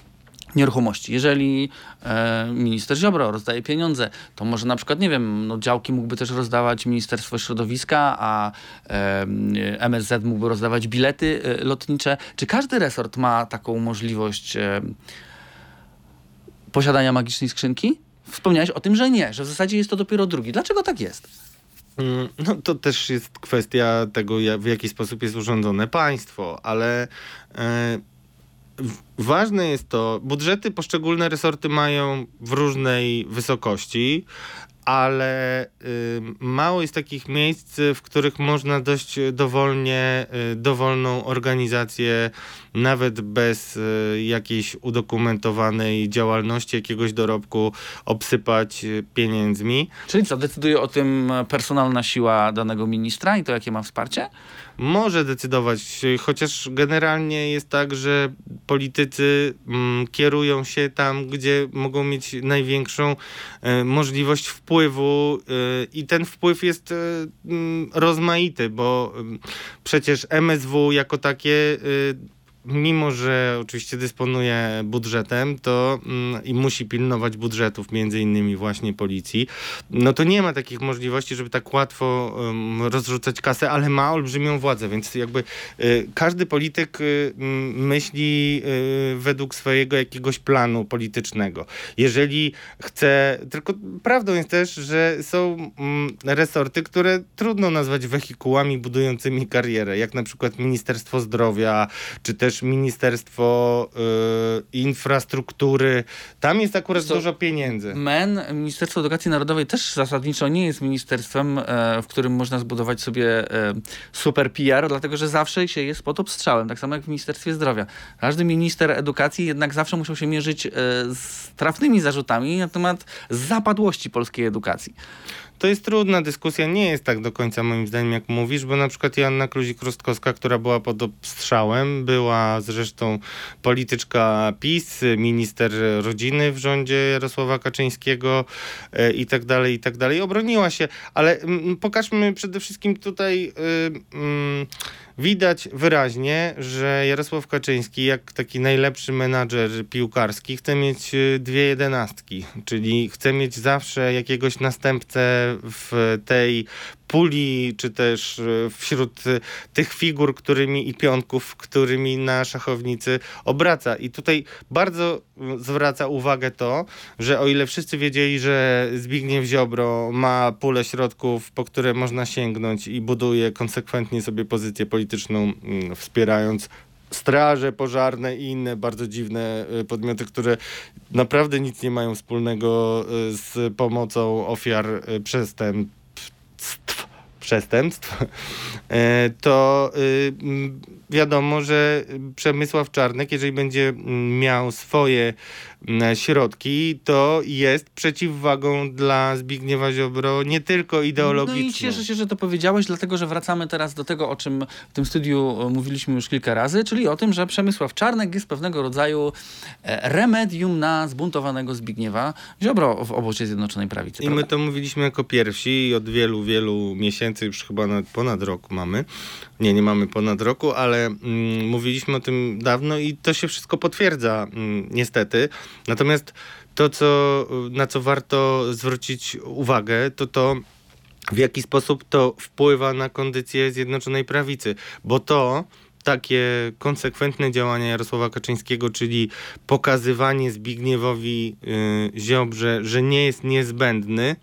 nieruchomości. Jeżeli e, minister Ziobro rozdaje pieniądze, to może na przykład, nie wiem, no, działki mógłby też rozdawać Ministerstwo Środowiska, a e, MSZ mógłby rozdawać bilety e, lotnicze. Czy każdy resort ma taką możliwość e, posiadania magicznej skrzynki? Wspomniałeś o tym, że nie, że w zasadzie jest to dopiero drugi. Dlaczego tak jest? Mm, no to też jest kwestia tego, w jaki sposób jest urządzone państwo, ale e, ważne jest to, budżety poszczególne resorty mają w różnej wysokości, ale y, mało jest takich miejsc, w których można dość dowolnie, y, dowolną organizację, nawet bez y, jakiejś udokumentowanej działalności, jakiegoś dorobku, obsypać pieniędzmi. Czyli co, decyduje o tym personalna siła danego ministra i to, jakie ma wsparcie? Może decydować, chociaż generalnie jest tak, że politycy mm, kierują się tam, gdzie mogą mieć największą e, możliwość wpływu e, i ten wpływ jest e, mm, rozmaity, bo mm, przecież MSW jako takie mimo że oczywiście dysponuje budżetem, to mm, i musi pilnować budżetów, między innymi właśnie policji, no to nie ma takich możliwości, żeby tak łatwo rozrzucać kasę, ale ma olbrzymią władzę, więc jakby y, każdy polityk y, myśli y, według swojego jakiegoś planu politycznego. Jeżeli chce, tylko prawdą jest też, że są mm, resorty, które trudno nazwać wehikułami budującymi karierę, jak na przykład Ministerstwo Zdrowia, czy też też Ministerstwo y, Infrastruktury. Tam jest akurat to, dużo pieniędzy. MEN, Ministerstwo Edukacji Narodowej też zasadniczo nie jest ministerstwem, e, w którym można zbudować sobie e, super PR, dlatego że zawsze się jest pod obstrzałem, tak samo jak w Ministerstwie Zdrowia. Każdy minister edukacji jednak zawsze musiał się mierzyć e, z trafnymi zarzutami na temat zapadłości polskiej edukacji. To jest trudna dyskusja, nie jest tak do końca moim zdaniem, jak mówisz, bo na przykład Joanna Kluzik-Rostkowska, która była pod obstrzałem, była zresztą polityczka PiS, minister rodziny w rządzie Jarosława Kaczyńskiego e, i tak dalej, i tak dalej. Obroniła się, ale pokażmy przede wszystkim tutaj... Y, mm, widać wyraźnie, że Jarosław Kaczyński, jak taki najlepszy menadżer piłkarski, chce mieć y, dwie jedenastki, czyli chce mieć zawsze jakiegoś następcę w tej puli, czy też y, wśród y, tych figur, którymi i pionków, którymi na szachownicy obraca. I tutaj bardzo zwraca uwagę to, że o ile wszyscy wiedzieli, że Zbigniew Ziobro ma pulę środków, po które można sięgnąć i buduje konsekwentnie sobie pozycję polityczną, wspierając straże pożarne i inne bardzo dziwne y, podmioty, które naprawdę nic nie mają wspólnego y, z pomocą ofiar y, przestępstw, przestępstw. E, to wiadomo, że Przemysław Czarnek, jeżeli będzie miał swoje środki, to jest przeciwwagą dla Zbigniewa Ziobro nie tylko ideologiczną. No i cieszę się, że to powiedziałeś, dlatego że wracamy teraz do tego, o czym w tym studiu e, mówiliśmy już kilka razy, czyli o tym, że Przemysław Czarnek jest pewnego rodzaju e, remedium na zbuntowanego Zbigniewa Ziobro w obozie Zjednoczonej Prawicy. I prawda? my to mówiliśmy jako pierwsi i od wielu, wielu miesięcy, już chyba nawet ponad rok mamy. Nie, nie mamy ponad roku, ale mm, mówiliśmy o tym dawno i to się wszystko potwierdza mm, niestety. Natomiast to, co, na co warto zwrócić uwagę, to to, w jaki sposób to wpływa na kondycję Zjednoczonej Prawicy, bo to takie konsekwentne działania Jarosława Kaczyńskiego, czyli pokazywanie Zbigniewowi yy, Ziobrze, że nie jest niezbędny,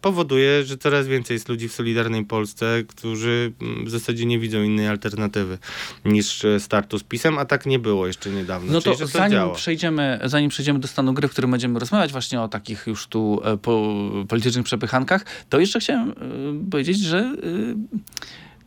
powoduje, że coraz więcej jest ludzi w Solidarnej Polsce, którzy mm, w zasadzie nie widzą innej alternatywy niż e, startu z PiSem, a tak nie było jeszcze niedawno. No to, Czyli, to zanim, przejdziemy, zanim przejdziemy do stanu gry, w którym będziemy rozmawiać właśnie o takich już tu e, po, politycznych przepychankach, to jeszcze chciałem y, powiedzieć, że y,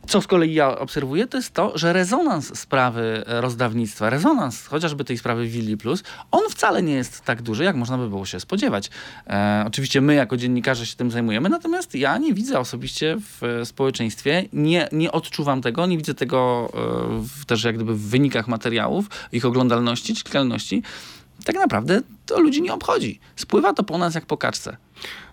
co z kolei ja obserwuję, to jest to, że rezonans sprawy rozdawnictwa, rezonans chociażby tej sprawy Willi Plus, on wcale nie jest tak duży, jak można by było się spodziewać. E, oczywiście my jako dziennikarze się tym zajmujemy, natomiast ja nie widzę osobiście w społeczeństwie, nie, nie odczuwam tego, nie widzę tego e, w, też jak gdyby w wynikach materiałów, ich oglądalności, czytelności. Tak naprawdę to ludzi nie obchodzi. Spływa to po nas jak po kaczce.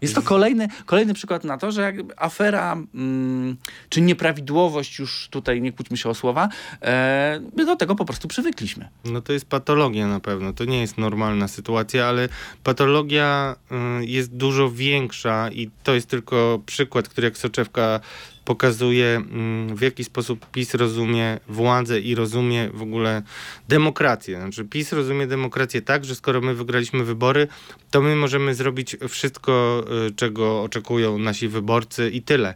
Jest to kolejny, kolejny przykład na to, że jakby afera mm, czy nieprawidłowość, już tutaj nie kłóćmy się o słowa, e, my do tego po prostu przywykliśmy. No to jest patologia na pewno. To nie jest normalna sytuacja, ale patologia y, jest dużo większa i to jest tylko przykład, który jak Soczewka pokazuje, mm, w jaki sposób PiS rozumie władzę i rozumie w ogóle demokrację. Znaczy, PiS rozumie demokrację tak, że skoro my wygraliśmy wybory, to my możemy zrobić wszystko, y, czego oczekują nasi wyborcy i tyle.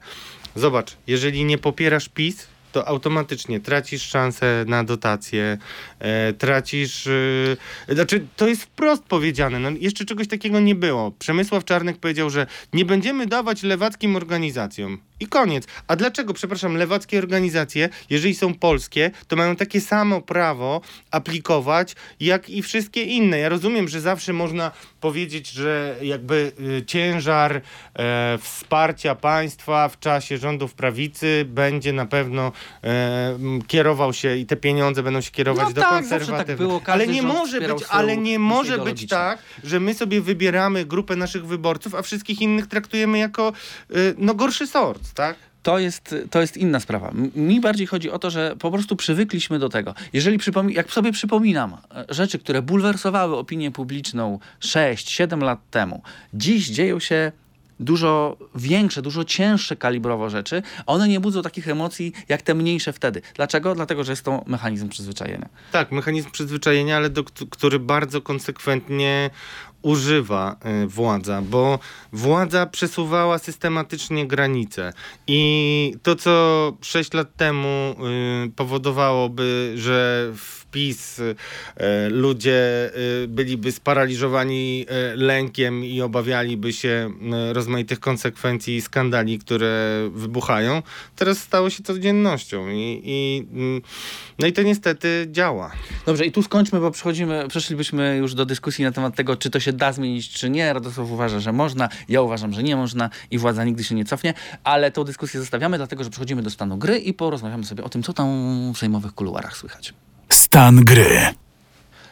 Zobacz, jeżeli nie popierasz PiS, to automatycznie tracisz szansę na dotację, e, tracisz... E, znaczy, to jest wprost powiedziane. No, jeszcze czegoś takiego nie było. Przemysław Czarnek powiedział, że nie będziemy dawać lewackim organizacjom. I koniec. A dlaczego, przepraszam, lewackie organizacje, jeżeli są polskie, to mają takie samo prawo aplikować, jak i wszystkie inne? Ja rozumiem, że zawsze można powiedzieć, że jakby y, ciężar e, wsparcia państwa w czasie rządów prawicy będzie na pewno e, kierował się i te pieniądze będą się kierować no do tak, konserwatywnych. Tak było, ale nie może być, ale nie może być tak, że my sobie wybieramy grupę naszych wyborców, a wszystkich innych traktujemy jako y, no gorszy sort tak? to jest, to jest inna sprawa. Mi bardziej chodzi o to, że po prostu przywykliśmy do tego. Jeżeli przypomi jak sobie przypominam e, rzeczy, które bulwersowały opinię publiczną 6-7 lat temu, dziś dzieją się dużo większe, dużo cięższe kalibrowo rzeczy, one nie budzą takich emocji jak te mniejsze wtedy. Dlaczego? Dlatego, że jest to mechanizm przyzwyczajenia. Tak, mechanizm przyzwyczajenia, ale do, który bardzo konsekwentnie używa y, władza, bo władza przesuwała systematycznie granice. I to, co 6 lat temu y, powodowałoby, że w PiS e, ludzie e, byliby sparaliżowani e, lękiem i obawialiby się rozmaitych konsekwencji i skandali, które wybuchają, teraz stało się codziennością i, i, mm, no i to niestety działa. Dobrze, i tu skończmy, bo przechodzimy, przeszlibyśmy już do dyskusji na temat tego, czy to się da zmienić, czy nie. Radosław uważa, że można, ja uważam, że nie można i władza nigdy się nie cofnie, ale tą dyskusję zostawiamy, dlatego że przechodzimy do stanu gry i porozmawiamy sobie o tym, co tam w sejmowych kuluarach słychać. Stan gry.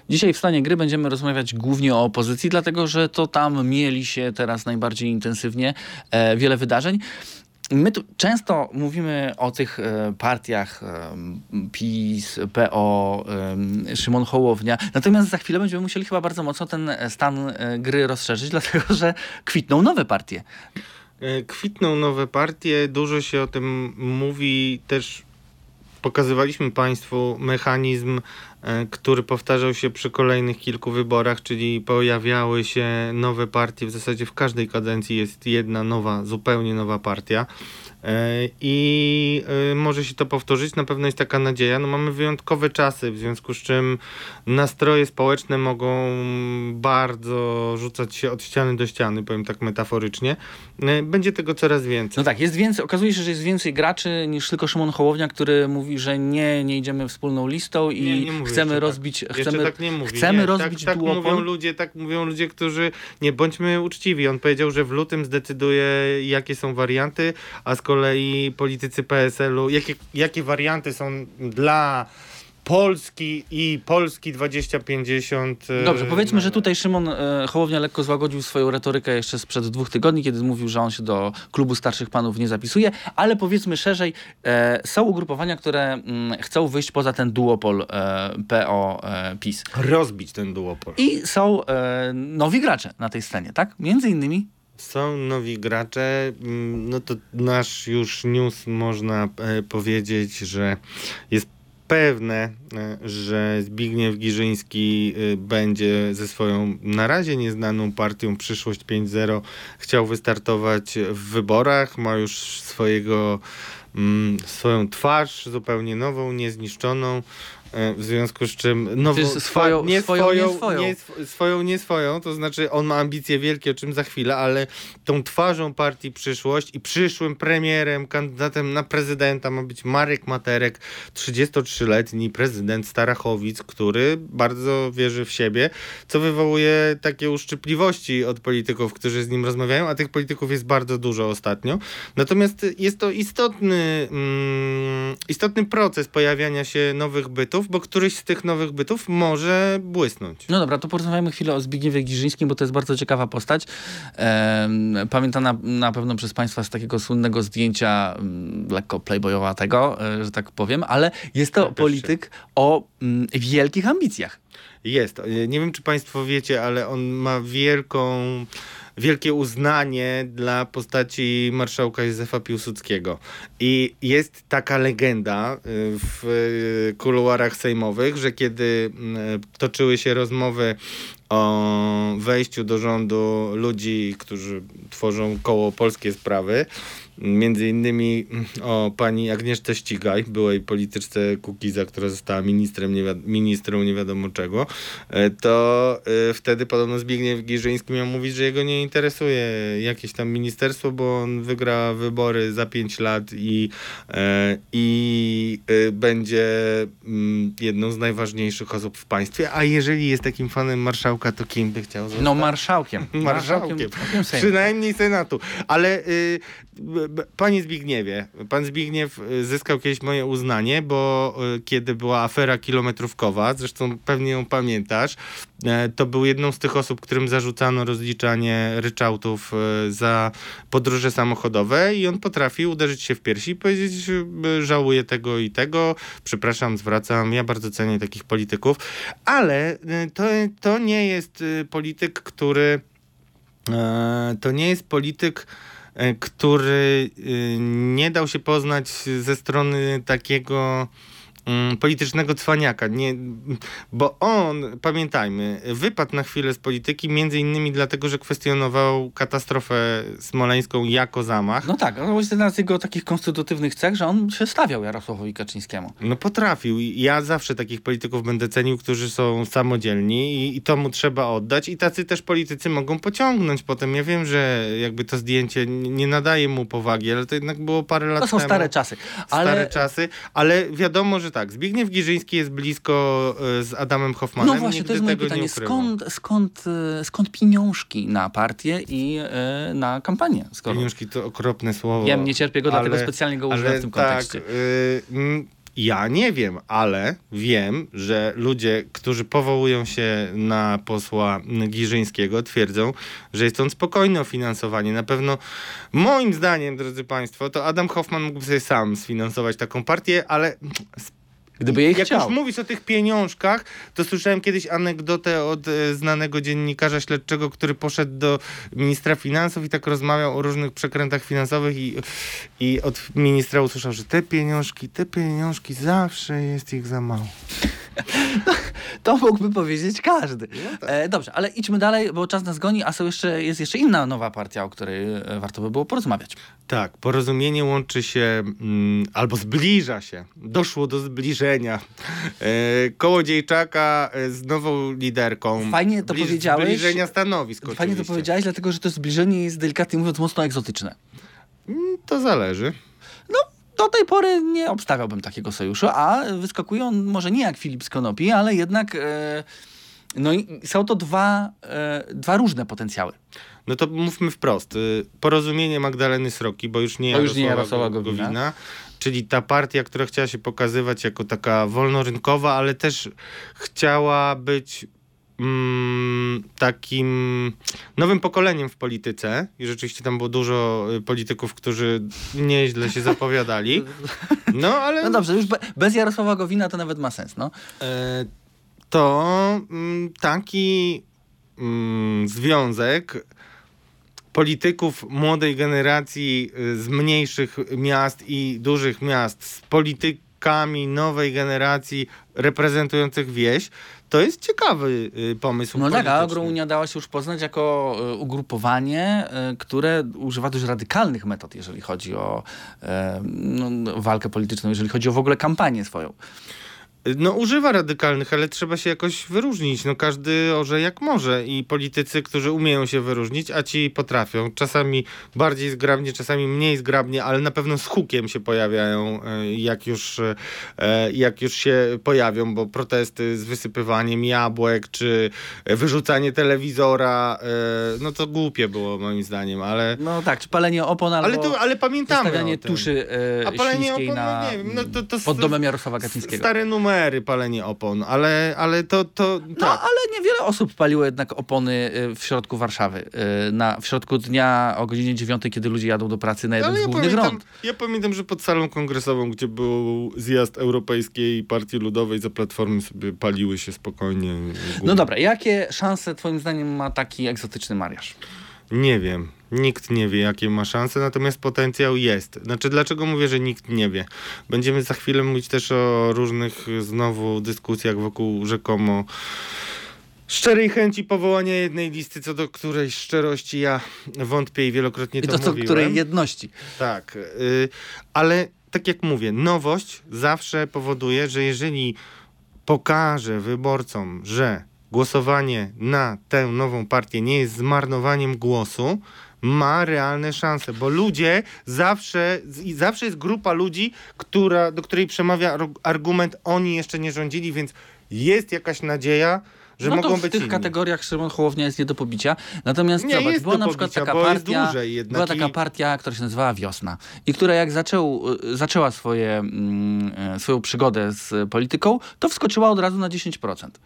Dzisiaj w stanie gry będziemy rozmawiać głównie o opozycji, dlatego że to tam mieli się teraz najbardziej intensywnie e, wiele wydarzeń. My tu często mówimy o tych e, partiach e, PiS, PO, e, Szymon Hołownia, natomiast za chwilę będziemy musieli chyba bardzo mocno ten stan gry rozszerzyć, dlatego że kwitną nowe partie. Kwitną nowe partie, dużo się o tym mówi, też pokazywaliśmy Państwu mechanizm, który powtarzał się przy kolejnych kilku wyborach, czyli pojawiały się nowe partie, w zasadzie w każdej kadencji jest jedna nowa, zupełnie nowa partia. E, I e, może się to powtórzyć, na pewno jest taka nadzieja. No mamy wyjątkowe czasy, w związku z czym nastroje społeczne mogą bardzo rzucać się od ściany do ściany, powiem tak metaforycznie. E, Będzie tego coraz więcej. No tak, jest więcej, okazuje się, że jest więcej graczy niż tylko Szymon Hołownia, który mówi, że nie, nie idziemy wspólną listą i Nie, nie chcemy jeszcze rozbić, tak. Jeszcze chcemy, tak nie mówi. chcemy nie, rozbić tak, tak mówią ludzie, tak mówią ludzie, którzy nie bądźmy uczciwi. On powiedział, że w lutym zdecyduje, jakie są warianty, a z kolei politycy PSL-u, jakie, jakie warianty są dla Polski i Polski 2050. e, Dobrze, powiedzmy, że tutaj Szymon e, Hołownia lekko złagodził swoją retorykę jeszcze sprzed dwóch tygodni, kiedy mówił, że on się do klubu starszych panów nie zapisuje, ale powiedzmy szerzej, e, są ugrupowania, które mm, chcą wyjść poza ten duopol PO-PiS. rozbić ten duopol. I są nowi gracze na tej scenie, tak? Między innymi Są nowi gracze, mm, no to nasz już news można e, powiedzieć, że jest pewne, e, że Zbigniew Giżyński e, będzie ze swoją na razie nieznaną partią Przyszłość 5.0 chciał wystartować w wyborach, ma już swojego mm, swoją twarz zupełnie nową, niezniszczoną. E, W związku z czym Czy swoją- twa- nie swoją, swoją, nie swoją. nie sw- swoją, nie swoją, to znaczy on ma ambicje wielkie, o czym za chwilę, ale tą twarzą partii Przyszłość i przyszłym premierem, kandydatem na prezydenta ma być Marek Materek, 33-letni prezydent Starachowic, który bardzo wierzy w siebie, co wywołuje takie uszczypliwości od polityków, którzy z nim rozmawiają, a tych polityków jest bardzo dużo ostatnio. Natomiast jest to istotny, mm, istotny proces pojawiania się nowych bytów, bo któryś z tych nowych bytów może błysnąć. No dobra, to porozmawiamy chwilę o Zbigniewie Giżyńskim, bo to jest bardzo ciekawa postać. Em, pamiętana na pewno przez Państwa z takiego słynnego zdjęcia mm, lekko playboyowatego, e, że tak powiem, ale jest to polityk o mm, wielkich ambicjach. Jest. E, Nie wiem, czy Państwo wiecie, ale on ma wielką, wielkie uznanie dla postaci marszałka Józefa Piłsudskiego. I jest taka legenda y, w y, kuluarach sejmowych, że kiedy mm, toczyły się rozmowy o wejściu do rządu ludzi, którzy tworzą koło Polskie Sprawy, między innymi mm, o pani Agnieszce Ścigaj, byłej polityczce Kukiza, która została ministrem, nie wiad- ministrą nie wiadomo czego, e, to e, wtedy podobno Zbigniew Giżyński miał mówić, że jego nie interesuje jakieś tam ministerstwo, bo on wygra wybory za 5 lat i, e, i będzie mm, jedną z najważniejszych osób w państwie, a jeżeli jest takim fanem marszałka, to kim by chciał zostać? No marszałkiem. Marszałkiem. marszałkiem. Przynajmniej Senatu. Ale y, panie Zbigniewie, pan Zbigniew y, zyskał kiedyś moje uznanie, bo y, kiedy była afera kilometrówkowa, zresztą pewnie ją pamiętasz, e, to był jedną z tych osób, którym zarzucano rozliczanie ryczałtów y, za podróże samochodowe i on potrafił uderzyć się w piersi i powiedzieć, żałuję tego i tego, przepraszam, zwracam, ja bardzo cenię takich polityków, ale to, to nie jest polityk, który E, to nie jest polityk, który y, nie dał się poznać ze strony takiego politycznego cwaniaka. Nie, bo on, pamiętajmy, wypadł na chwilę z polityki między innymi dlatego, że kwestionował katastrofę smoleńską jako zamach. No tak, to jest jedna z jego takich konstytutywnych cech, że on się stawiał Jarosławowi Kaczyńskiemu. No potrafił. Ja zawsze takich polityków będę cenił, którzy są samodzielni i, i to mu trzeba oddać. I tacy też politycy mogą pociągnąć potem. Ja wiem, że jakby to zdjęcie nie nadaje mu powagi, ale to jednak było parę lat To są temu. stare czasy. Stare Ale czasy, ale wiadomo, że tak. Zbigniew Giżyński jest blisko e, z Adamem Hoffmanem. No właśnie, Nigdy to jest moje pytanie. Skąd, skąd, e, skąd pieniążki na partię i e, na kampanię? Skoro Pieniążki to okropne słowo. wiem, nie cierpię go, dlatego ale- specjalnie go użyłem w tym tak, kontekście. y, mm, Ja nie wiem, ale wiem, że ludzie, którzy powołują się na posła Giżyńskiego, twierdzą, że jest on spokojny o finansowanie. Na pewno, moim zdaniem, drodzy Państwo, to Adam Hoffman mógłby sobie sam sfinansować taką partię, ale Gdyby jej jak chciał. już mówisz o tych pieniążkach, to słyszałem kiedyś anegdotę od e, znanego dziennikarza śledczego, który poszedł do ministra finansów i tak rozmawiał o różnych przekrętach finansowych i, i od ministra usłyszał, że te pieniążki, te pieniążki, zawsze jest ich za mało. To mógłby powiedzieć każdy. E, dobrze, ale idźmy dalej, bo czas nas goni, a są jeszcze, jest jeszcze inna nowa partia, o której e, warto by było porozmawiać. Tak, porozumienie łączy się mm, albo zbliża się. Doszło do zbliżenia. E, Kołodziejczaka e, z nową liderką. Fajnie to powiedziałeś. Zbliżenia stanowisk Fajnie to oczywiście. powiedziałeś, dlatego że to zbliżenie jest delikatnie mówiąc mocno egzotyczne. Mm, To zależy. No, do tej pory nie obstawiałbym takiego sojuszu, a wyskakuje on może nie jak Filip z Konopi, ale jednak e, no i są to dwa, e, dwa różne potencjały. No to mówmy wprost. Y, Porozumienie Magdaleny Sroki, bo już nie Bo już nie Jarosława Jarosława Gowina. Gowina, czyli ta partia, która chciała się pokazywać jako taka wolnorynkowa, ale też chciała być mm, takim nowym pokoleniem w polityce. I rzeczywiście tam było dużo y, polityków, którzy nieźle się zapowiadali. No ale No dobrze, już be, bez Jarosława Gowina to nawet ma sens, no. e, to mm, taki mm, związek polityków młodej generacji y, z mniejszych miast i dużych miast z politykami nowej generacji reprezentujących wieś, to jest ciekawy y, pomysł No tak, polityczny. a Agrounia dała się już poznać jako e, ugrupowanie, które używa dość radykalnych metod, jeżeli chodzi o no, walkę polityczną, jeżeli chodzi o w ogóle kampanię swoją. No używa radykalnych, ale trzeba się jakoś wyróżnić. No każdy orze jak może i politycy, którzy umieją się wyróżnić, a ci potrafią. Czasami bardziej zgrabnie, czasami mniej zgrabnie, ale na pewno z hukiem się pojawiają, e, jak już, e, jak już się pojawią, bo protesty z wysypywaniem jabłek, czy wyrzucanie telewizora, e, no to głupie było moim zdaniem, ale... No tak, czy palenie opon albo Ale, to, ale pamiętamy tuszy e, A palenie opon, na, no nie wiem, no to, to pod domem Jarosława Kaczyńskiego. Stare numery palenie opon, ale, ale to, to No, tak. ale niewiele osób paliło jednak opony y, w środku Warszawy. y, Na, w środku dnia o godzinie 9, kiedy ludzie jadą do pracy na jeden Ale z ja głównych pamiętam, rond. ja pamiętam, że pod salą kongresową, gdzie był zjazd Europejskiej Partii Ludowej, za Platformy sobie paliły się spokojnie. No dobra, jakie szanse twoim zdaniem ma taki egzotyczny mariaż? Nie wiem. Nikt nie wie, jakie ma szanse, natomiast potencjał jest. Znaczy, dlaczego mówię, że nikt nie wie? Będziemy za chwilę mówić też o różnych znowu dyskusjach wokół rzekomo szczerej chęci powołania jednej listy, co do której szczerości ja wątpię i wielokrotnie I to, to co, mówiłem. której jedności. Tak, y, ale tak jak mówię, nowość zawsze powoduje, że jeżeli pokaże wyborcom, że głosowanie na tę nową partię nie jest zmarnowaniem głosu, ma realne szanse, bo ludzie zawsze, zawsze jest grupa ludzi, która, do której przemawia ar- argument, oni jeszcze nie rządzili, więc jest jakaś nadzieja, że no mogą to w być tych inni. kategoriach Szymon Hołownia jest nie do pobicia. Natomiast Nie zobacz, jest była na przykład pobicia, taka bo jest partia, była taka i- partia, która się nazywała Wiosna i która jak zaczął, y, zaczęła swoje, mm, e, swoją przygodę z polityką, to wskoczyła od razu na 10%.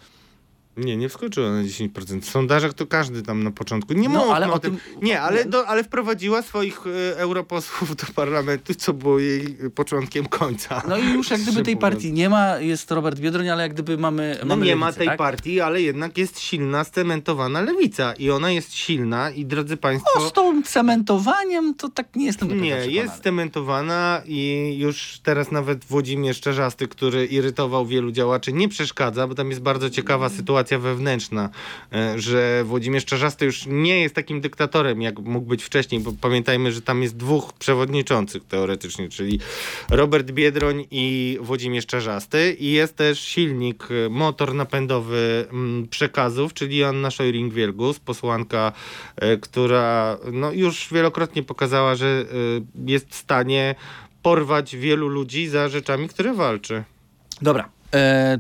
Nie, nie wskoczyła na 10%. W sondażach to każdy tam na początku. Nie No, ale o, tym. tym- Nie, ale, do, ale wprowadziła swoich e, europosłów do parlamentu, co było jej początkiem końca. No i już jak gdyby tej partii nie ma, jest Robert Biedroń, ale jak gdyby mamy, No mamy nie lewicę, ma tej tak? partii, ale jednak jest silna, stementowana lewica. I ona jest silna i drodzy państwo... O, z tą cementowaniem to tak nie jestem do Nie, przekonany. jest stementowana i już teraz nawet Włodzimierz Czerzasty, który irytował wielu działaczy, nie przeszkadza, bo tam jest bardzo ciekawa sytuacja wewnętrzna, e, że Włodzimierz Czerzasty już nie jest takim dyktatorem, jak mógł być wcześniej, bo pamiętajmy, że tam jest dwóch przewodniczących teoretycznie, czyli Robert Biedroń i Włodzimierz Czerzasty i jest też silnik, e, motor napędowy mm, przekazów, czyli Joanna Szojring-Wielgus, posłanka, e, która no, już wielokrotnie pokazała, że jest w stanie porwać wielu ludzi za rzeczami, które walczy. Dobra,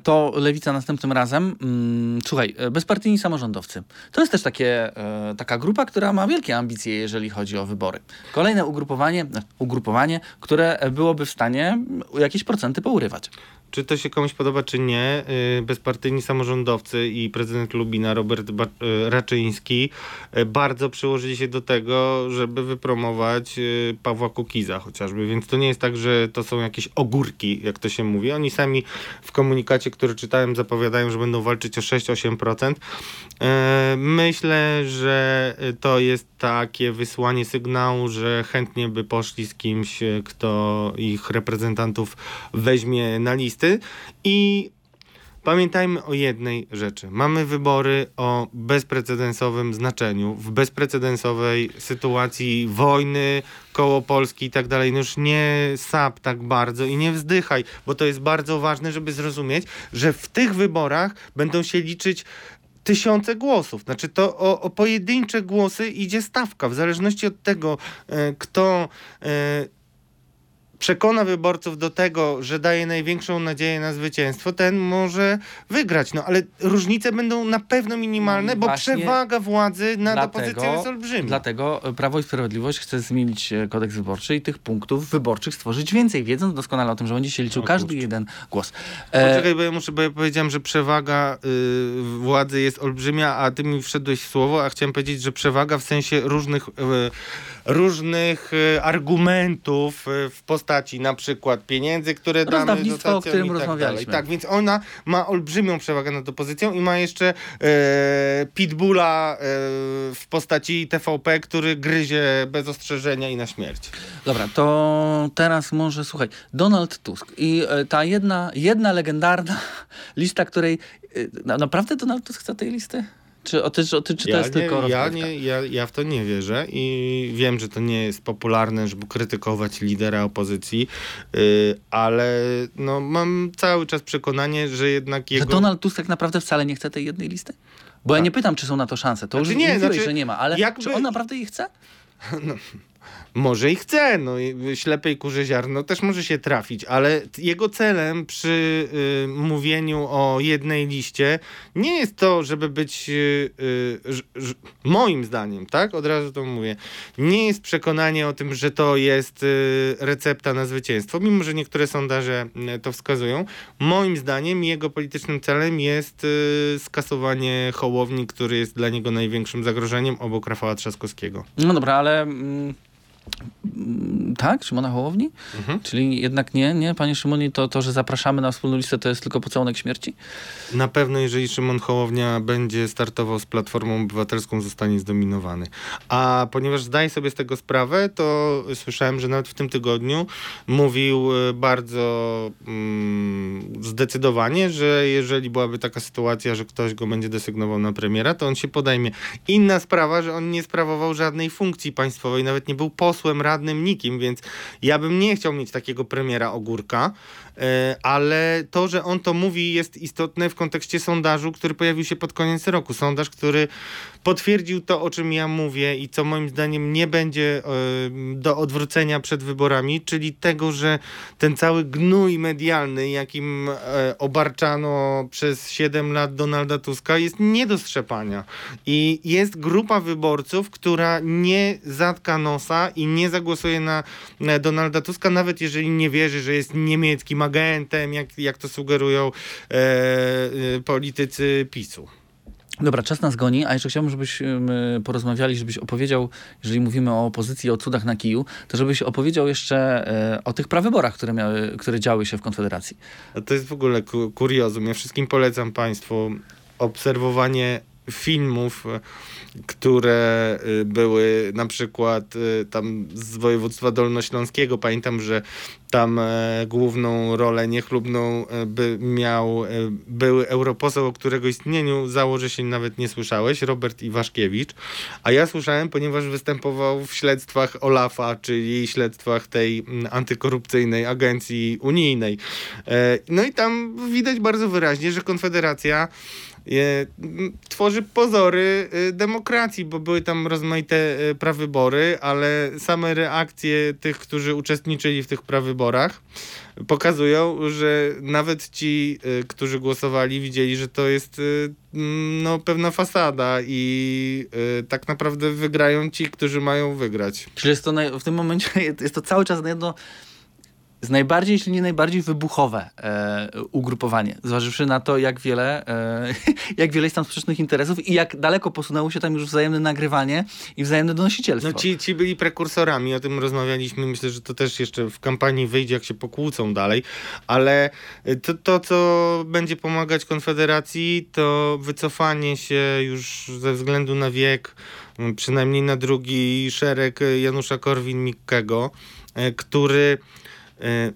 to Lewica następnym razem. Mm, słuchaj, e, bezpartyjni samorządowcy. To jest też takie, e, taka grupa, która ma wielkie ambicje, jeżeli chodzi o wybory. Kolejne ugrupowanie, e, ugrupowanie, które byłoby w stanie jakieś procenty pourywać. Czy to się komuś podoba, czy nie, y, bezpartyjni samorządowcy i prezydent Lubina Robert y, Raczyński y, bardzo przyłożyli się do tego, żeby wypromować Pawła Kukiza chociażby. Więc to nie jest tak, że to są jakieś ogórki, jak to się mówi. Oni sami w komunikacie, który czytałem, zapowiadają, że będą walczyć o 6-8%. Myślę, że to jest takie wysłanie sygnału, że chętnie by poszli z kimś, kto ich reprezentantów weźmie na listę listy i Pamiętajmy o jednej rzeczy. Mamy wybory o bezprecedensowym znaczeniu, w bezprecedensowej sytuacji wojny koło Polski i tak dalej. No już nie sap tak bardzo i nie wzdychaj, bo to jest bardzo ważne, żeby zrozumieć, że w tych wyborach będą się liczyć tysiące głosów. Znaczy to o, o pojedyncze głosy idzie stawka, w zależności od tego, e, kto e, przekona wyborców do tego, że daje największą nadzieję na zwycięstwo, ten może wygrać. No ale różnice będą na pewno minimalne, bo przewaga władzy nad dlatego, opozycją jest olbrzymia. Dlatego Prawo i Sprawiedliwość chce zmienić e, kodeks wyborczy i tych punktów wyborczych stworzyć więcej, wiedząc doskonale o tym, że będzie się liczył każdy jeden głos. E... Poczekaj, bo ja muszę, bo ja powiedziałem, że przewaga y, władzy jest olbrzymia, a ty mi wszedłeś w słowo, a chciałem powiedzieć, że przewaga w sensie różnych y, różnych y, argumentów y, w postaci na przykład pieniędzy, które damy o którym i tak rozmawialiśmy. Dalej. Tak, więc ona ma olbrzymią przewagę nad opozycją i ma jeszcze e, pitbulla e, w postaci TVP, który gryzie bez ostrzeżenia i na śmierć. Dobra, to teraz może słuchaj, Donald Tusk i e, ta jedna, jedna legendarna lista, której e, naprawdę Donald Tusk chce tej listy? Czy, o ty, o ty, czy ja to jest nie, tylko ja, nie, ja, ja w to nie wierzę i wiem, że to nie jest popularne, żeby krytykować lidera opozycji, yy, ale no, mam cały czas przekonanie, że jednak jego... Że Donald Tusk tak naprawdę wcale nie chce tej jednej listy? Bo tak. ja nie pytam, czy są na to szanse. To znaczy, już nie, mówiłeś, znaczy, że nie ma, ale jakby... czy on naprawdę jej chce? No, może i chce, no ślepej kurze ziarno też może się trafić, ale jego celem przy y, mówieniu o jednej liście nie jest to, żeby być y, y, moim zdaniem, tak? Od razu to mówię. Nie jest przekonanie o tym, że to jest y, recepta na zwycięstwo, mimo że niektóre sondaże y, to wskazują. Moim zdaniem jego politycznym celem jest y, skasowanie Hołowni, który jest dla niego największym zagrożeniem obok Rafała Trzaskowskiego. No dobra, ale... Mm tak? Szymona Hołowni? Mhm. Czyli jednak nie, nie, panie Szymonie, to, to, że zapraszamy na wspólną listę, to jest tylko pocałunek śmierci? Na pewno, jeżeli Szymon Hołownia będzie startował z Platformą Obywatelską, zostanie zdominowany. A ponieważ zdaję sobie z tego sprawę, to słyszałem, że nawet w tym tygodniu mówił e, bardzo mm, zdecydowanie, że jeżeli byłaby taka sytuacja, że ktoś go będzie desygnował na premiera, to on się podejmie. Inna sprawa, że on nie sprawował żadnej funkcji państwowej, nawet nie był posłem posłem, radnym, nikim, więc ja bym nie chciał mieć takiego premiera Ogórka, ale to, że on to mówi jest istotne w kontekście sondażu, który pojawił się pod koniec roku. Sondaż, który potwierdził to, o czym ja mówię i co moim zdaniem nie będzie e, do odwrócenia przed wyborami, czyli tego, że ten cały gnój medialny, jakim e, obarczano przez 7 lat Donalda Tuska, jest nie do strzepania. I jest grupa wyborców, która nie zatka nosa i nie zagłosuje na Donalda Tuska, nawet jeżeli nie wierzy, że jest niemieckim agentem, jak, jak to sugerują e, e, politycy PiSu. Dobra, czas nas goni, a jeszcze chciałbym, żebyśmy porozmawiali, żebyś opowiedział, jeżeli mówimy o opozycji, o cudach na kiju, to żebyś opowiedział jeszcze e, o tych prawyborach, które, miały, które działy się w Konfederacji. To jest w ogóle kuriozum. Ja wszystkim polecam Państwu obserwowanie filmów które y, były na przykład y, tam z województwa dolnośląskiego. Pamiętam, że tam e, główną rolę niechlubną e, by miał e, były europoseł, o którego istnieniu założę się nawet nie słyszałeś, Robert Iwaszkiewicz. A ja słyszałem, ponieważ występował w śledztwach OLAFA, czyli śledztwach tej antykorupcyjnej agencji unijnej. No i tam widać bardzo wyraźnie, że Konfederacja e, tworzy pozory e, demokracji, bo były tam rozmaite e, prawybory, ale same reakcje tych, którzy uczestniczyli w tych prawyborach pokazują, że nawet ci, y, którzy głosowali, widzieli, że to jest y, no, pewna fasada i y, tak naprawdę wygrają ci, którzy mają wygrać. Czyli jest to w tym momencie jest to cały czas jedno z najbardziej, jeśli nie najbardziej wybuchowe e, ugrupowanie, zważywszy na to, jak wiele, e, jak wiele jest tam sprzecznych interesów i jak daleko posunęło się tam już wzajemne nagrywanie i wzajemne donosicielstwo. No ci, ci byli prekursorami, o tym rozmawialiśmy. Myślę, że to też jeszcze w kampanii wyjdzie, jak się pokłócą dalej, ale to, to co będzie pomagać Konfederacji, to wycofanie się już ze względu na wiek, m, przynajmniej na drugi szereg Janusza Korwin-Mikkego, e, który e,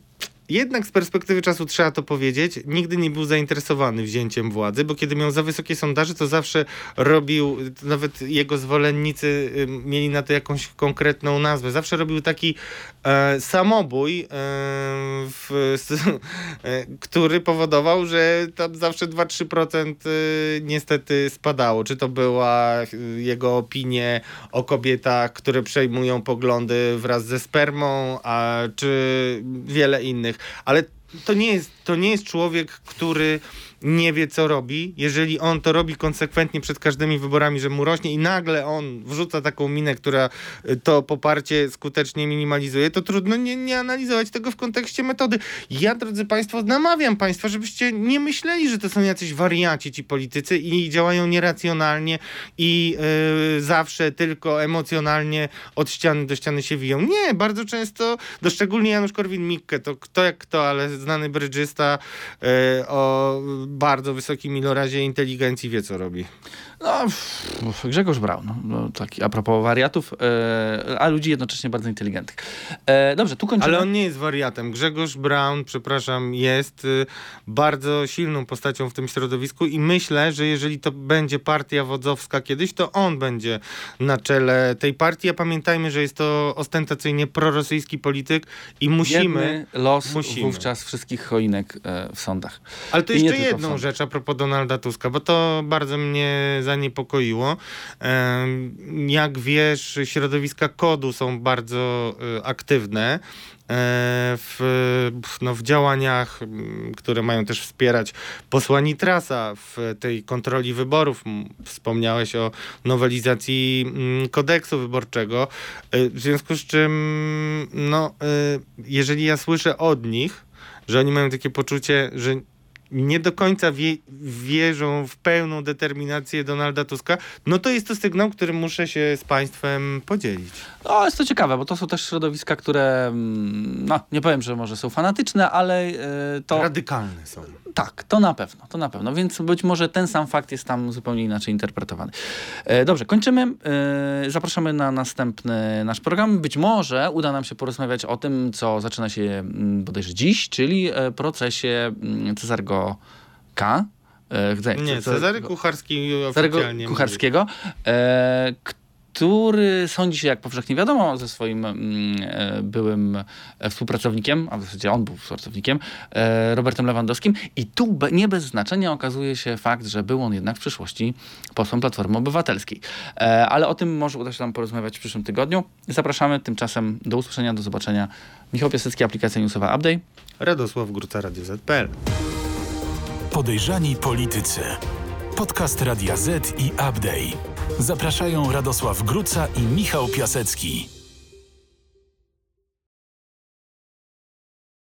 jednak z perspektywy czasu trzeba to powiedzieć, nigdy nie był zainteresowany wzięciem władzy, bo kiedy miał za wysokie sondaże, to zawsze robił, nawet jego zwolennicy mieli na to jakąś konkretną nazwę, zawsze robił taki e, samobój, e, w, e, który powodował, że tam zawsze 2-3% y, niestety spadało. Czy to była y, jego opinie o kobietach, które przejmują poglądy wraz ze spermą, a czy wiele innych. Ale to nie jest, to nie jest człowiek, który nie wie, co robi. Jeżeli on to robi konsekwentnie przed każdymi wyborami, że mu rośnie i nagle on wrzuca taką minę, która y, to poparcie skutecznie minimalizuje, to trudno nie, nie analizować tego w kontekście metody. Ja, drodzy Państwo, namawiam Państwa, żebyście nie myśleli, że to są jacyś wariaci ci politycy i działają nieracjonalnie i yy, zawsze tylko emocjonalnie od ściany do ściany się wiją. Nie, bardzo często, to szczególnie Janusz Korwin-Mikke, to kto jak kto, ale znany brydżysta yy, o bardzo wysokim ilorazie inteligencji wie, co robi. No, Grzegorz Braun, no, no, taki a propos wariatów, e, a ludzi jednocześnie bardzo inteligentnych. E, dobrze, tu kończymy. Ale on nie jest wariatem. Grzegorz Braun, przepraszam, jest y, bardzo silną postacią w tym środowisku i myślę, że jeżeli to będzie partia wodzowska kiedyś, to on będzie na czele tej partii. A pamiętajmy, że jest to ostentacyjnie prorosyjski polityk i musimy... Jedny los musimy. wówczas wszystkich choinek e, w sądach. Ale to I jeszcze w jedną sądach. rzecz a propos Donalda Tuska, bo to bardzo mnie zaniepokoiło. Jak wiesz, środowiska kodu są bardzo y, aktywne e, w, no, w działaniach, m, które mają też wspierać posła Nitrasa w tej kontroli wyborów. Wspomniałeś o nowelizacji mm, kodeksu wyborczego, Y, w związku z czym, no, y, jeżeli ja słyszę od nich, że oni mają takie poczucie, że nie do końca wie, wierzą w pełną determinację Donalda Tuska, no to jest to sygnał, którym muszę się z państwem podzielić. No, jest to ciekawe, bo to są też środowiska, które, mm, no, nie powiem, że może są fanatyczne, ale e, to... Radykalne są. Tak, to na pewno, to na pewno. Więc być może ten sam fakt jest tam zupełnie inaczej interpretowany. E, dobrze, kończymy. E, zapraszamy na następny nasz program. Być może uda nam się porozmawiać o tym, co zaczyna się mm, bodajże dziś, czyli e, procesie mm, Cezarego K. Nie, Cezar- Cezary Kucharski Cezarego oficjalnie Kucharskiego, który sądzi się, jak powszechnie wiadomo, ze swoim mm, e, byłym e, współpracownikiem, a w zasadzie on był współpracownikiem, e, Robertem Lewandowskim. I tu nie bez znaczenia okazuje się fakt, że był on jednak w przyszłości posłem Platformy Obywatelskiej. Ale o tym może uda się nam porozmawiać w przyszłym tygodniu. Zapraszamy tymczasem do usłyszenia, do zobaczenia. Michał Piasecki, aplikacja newsowa Update. Radosław Gruca, Radio ZPL. Podejrzani politycy. Podcast Radia Z i Update. Zapraszają Radosław Gruca i Michał Piasecki.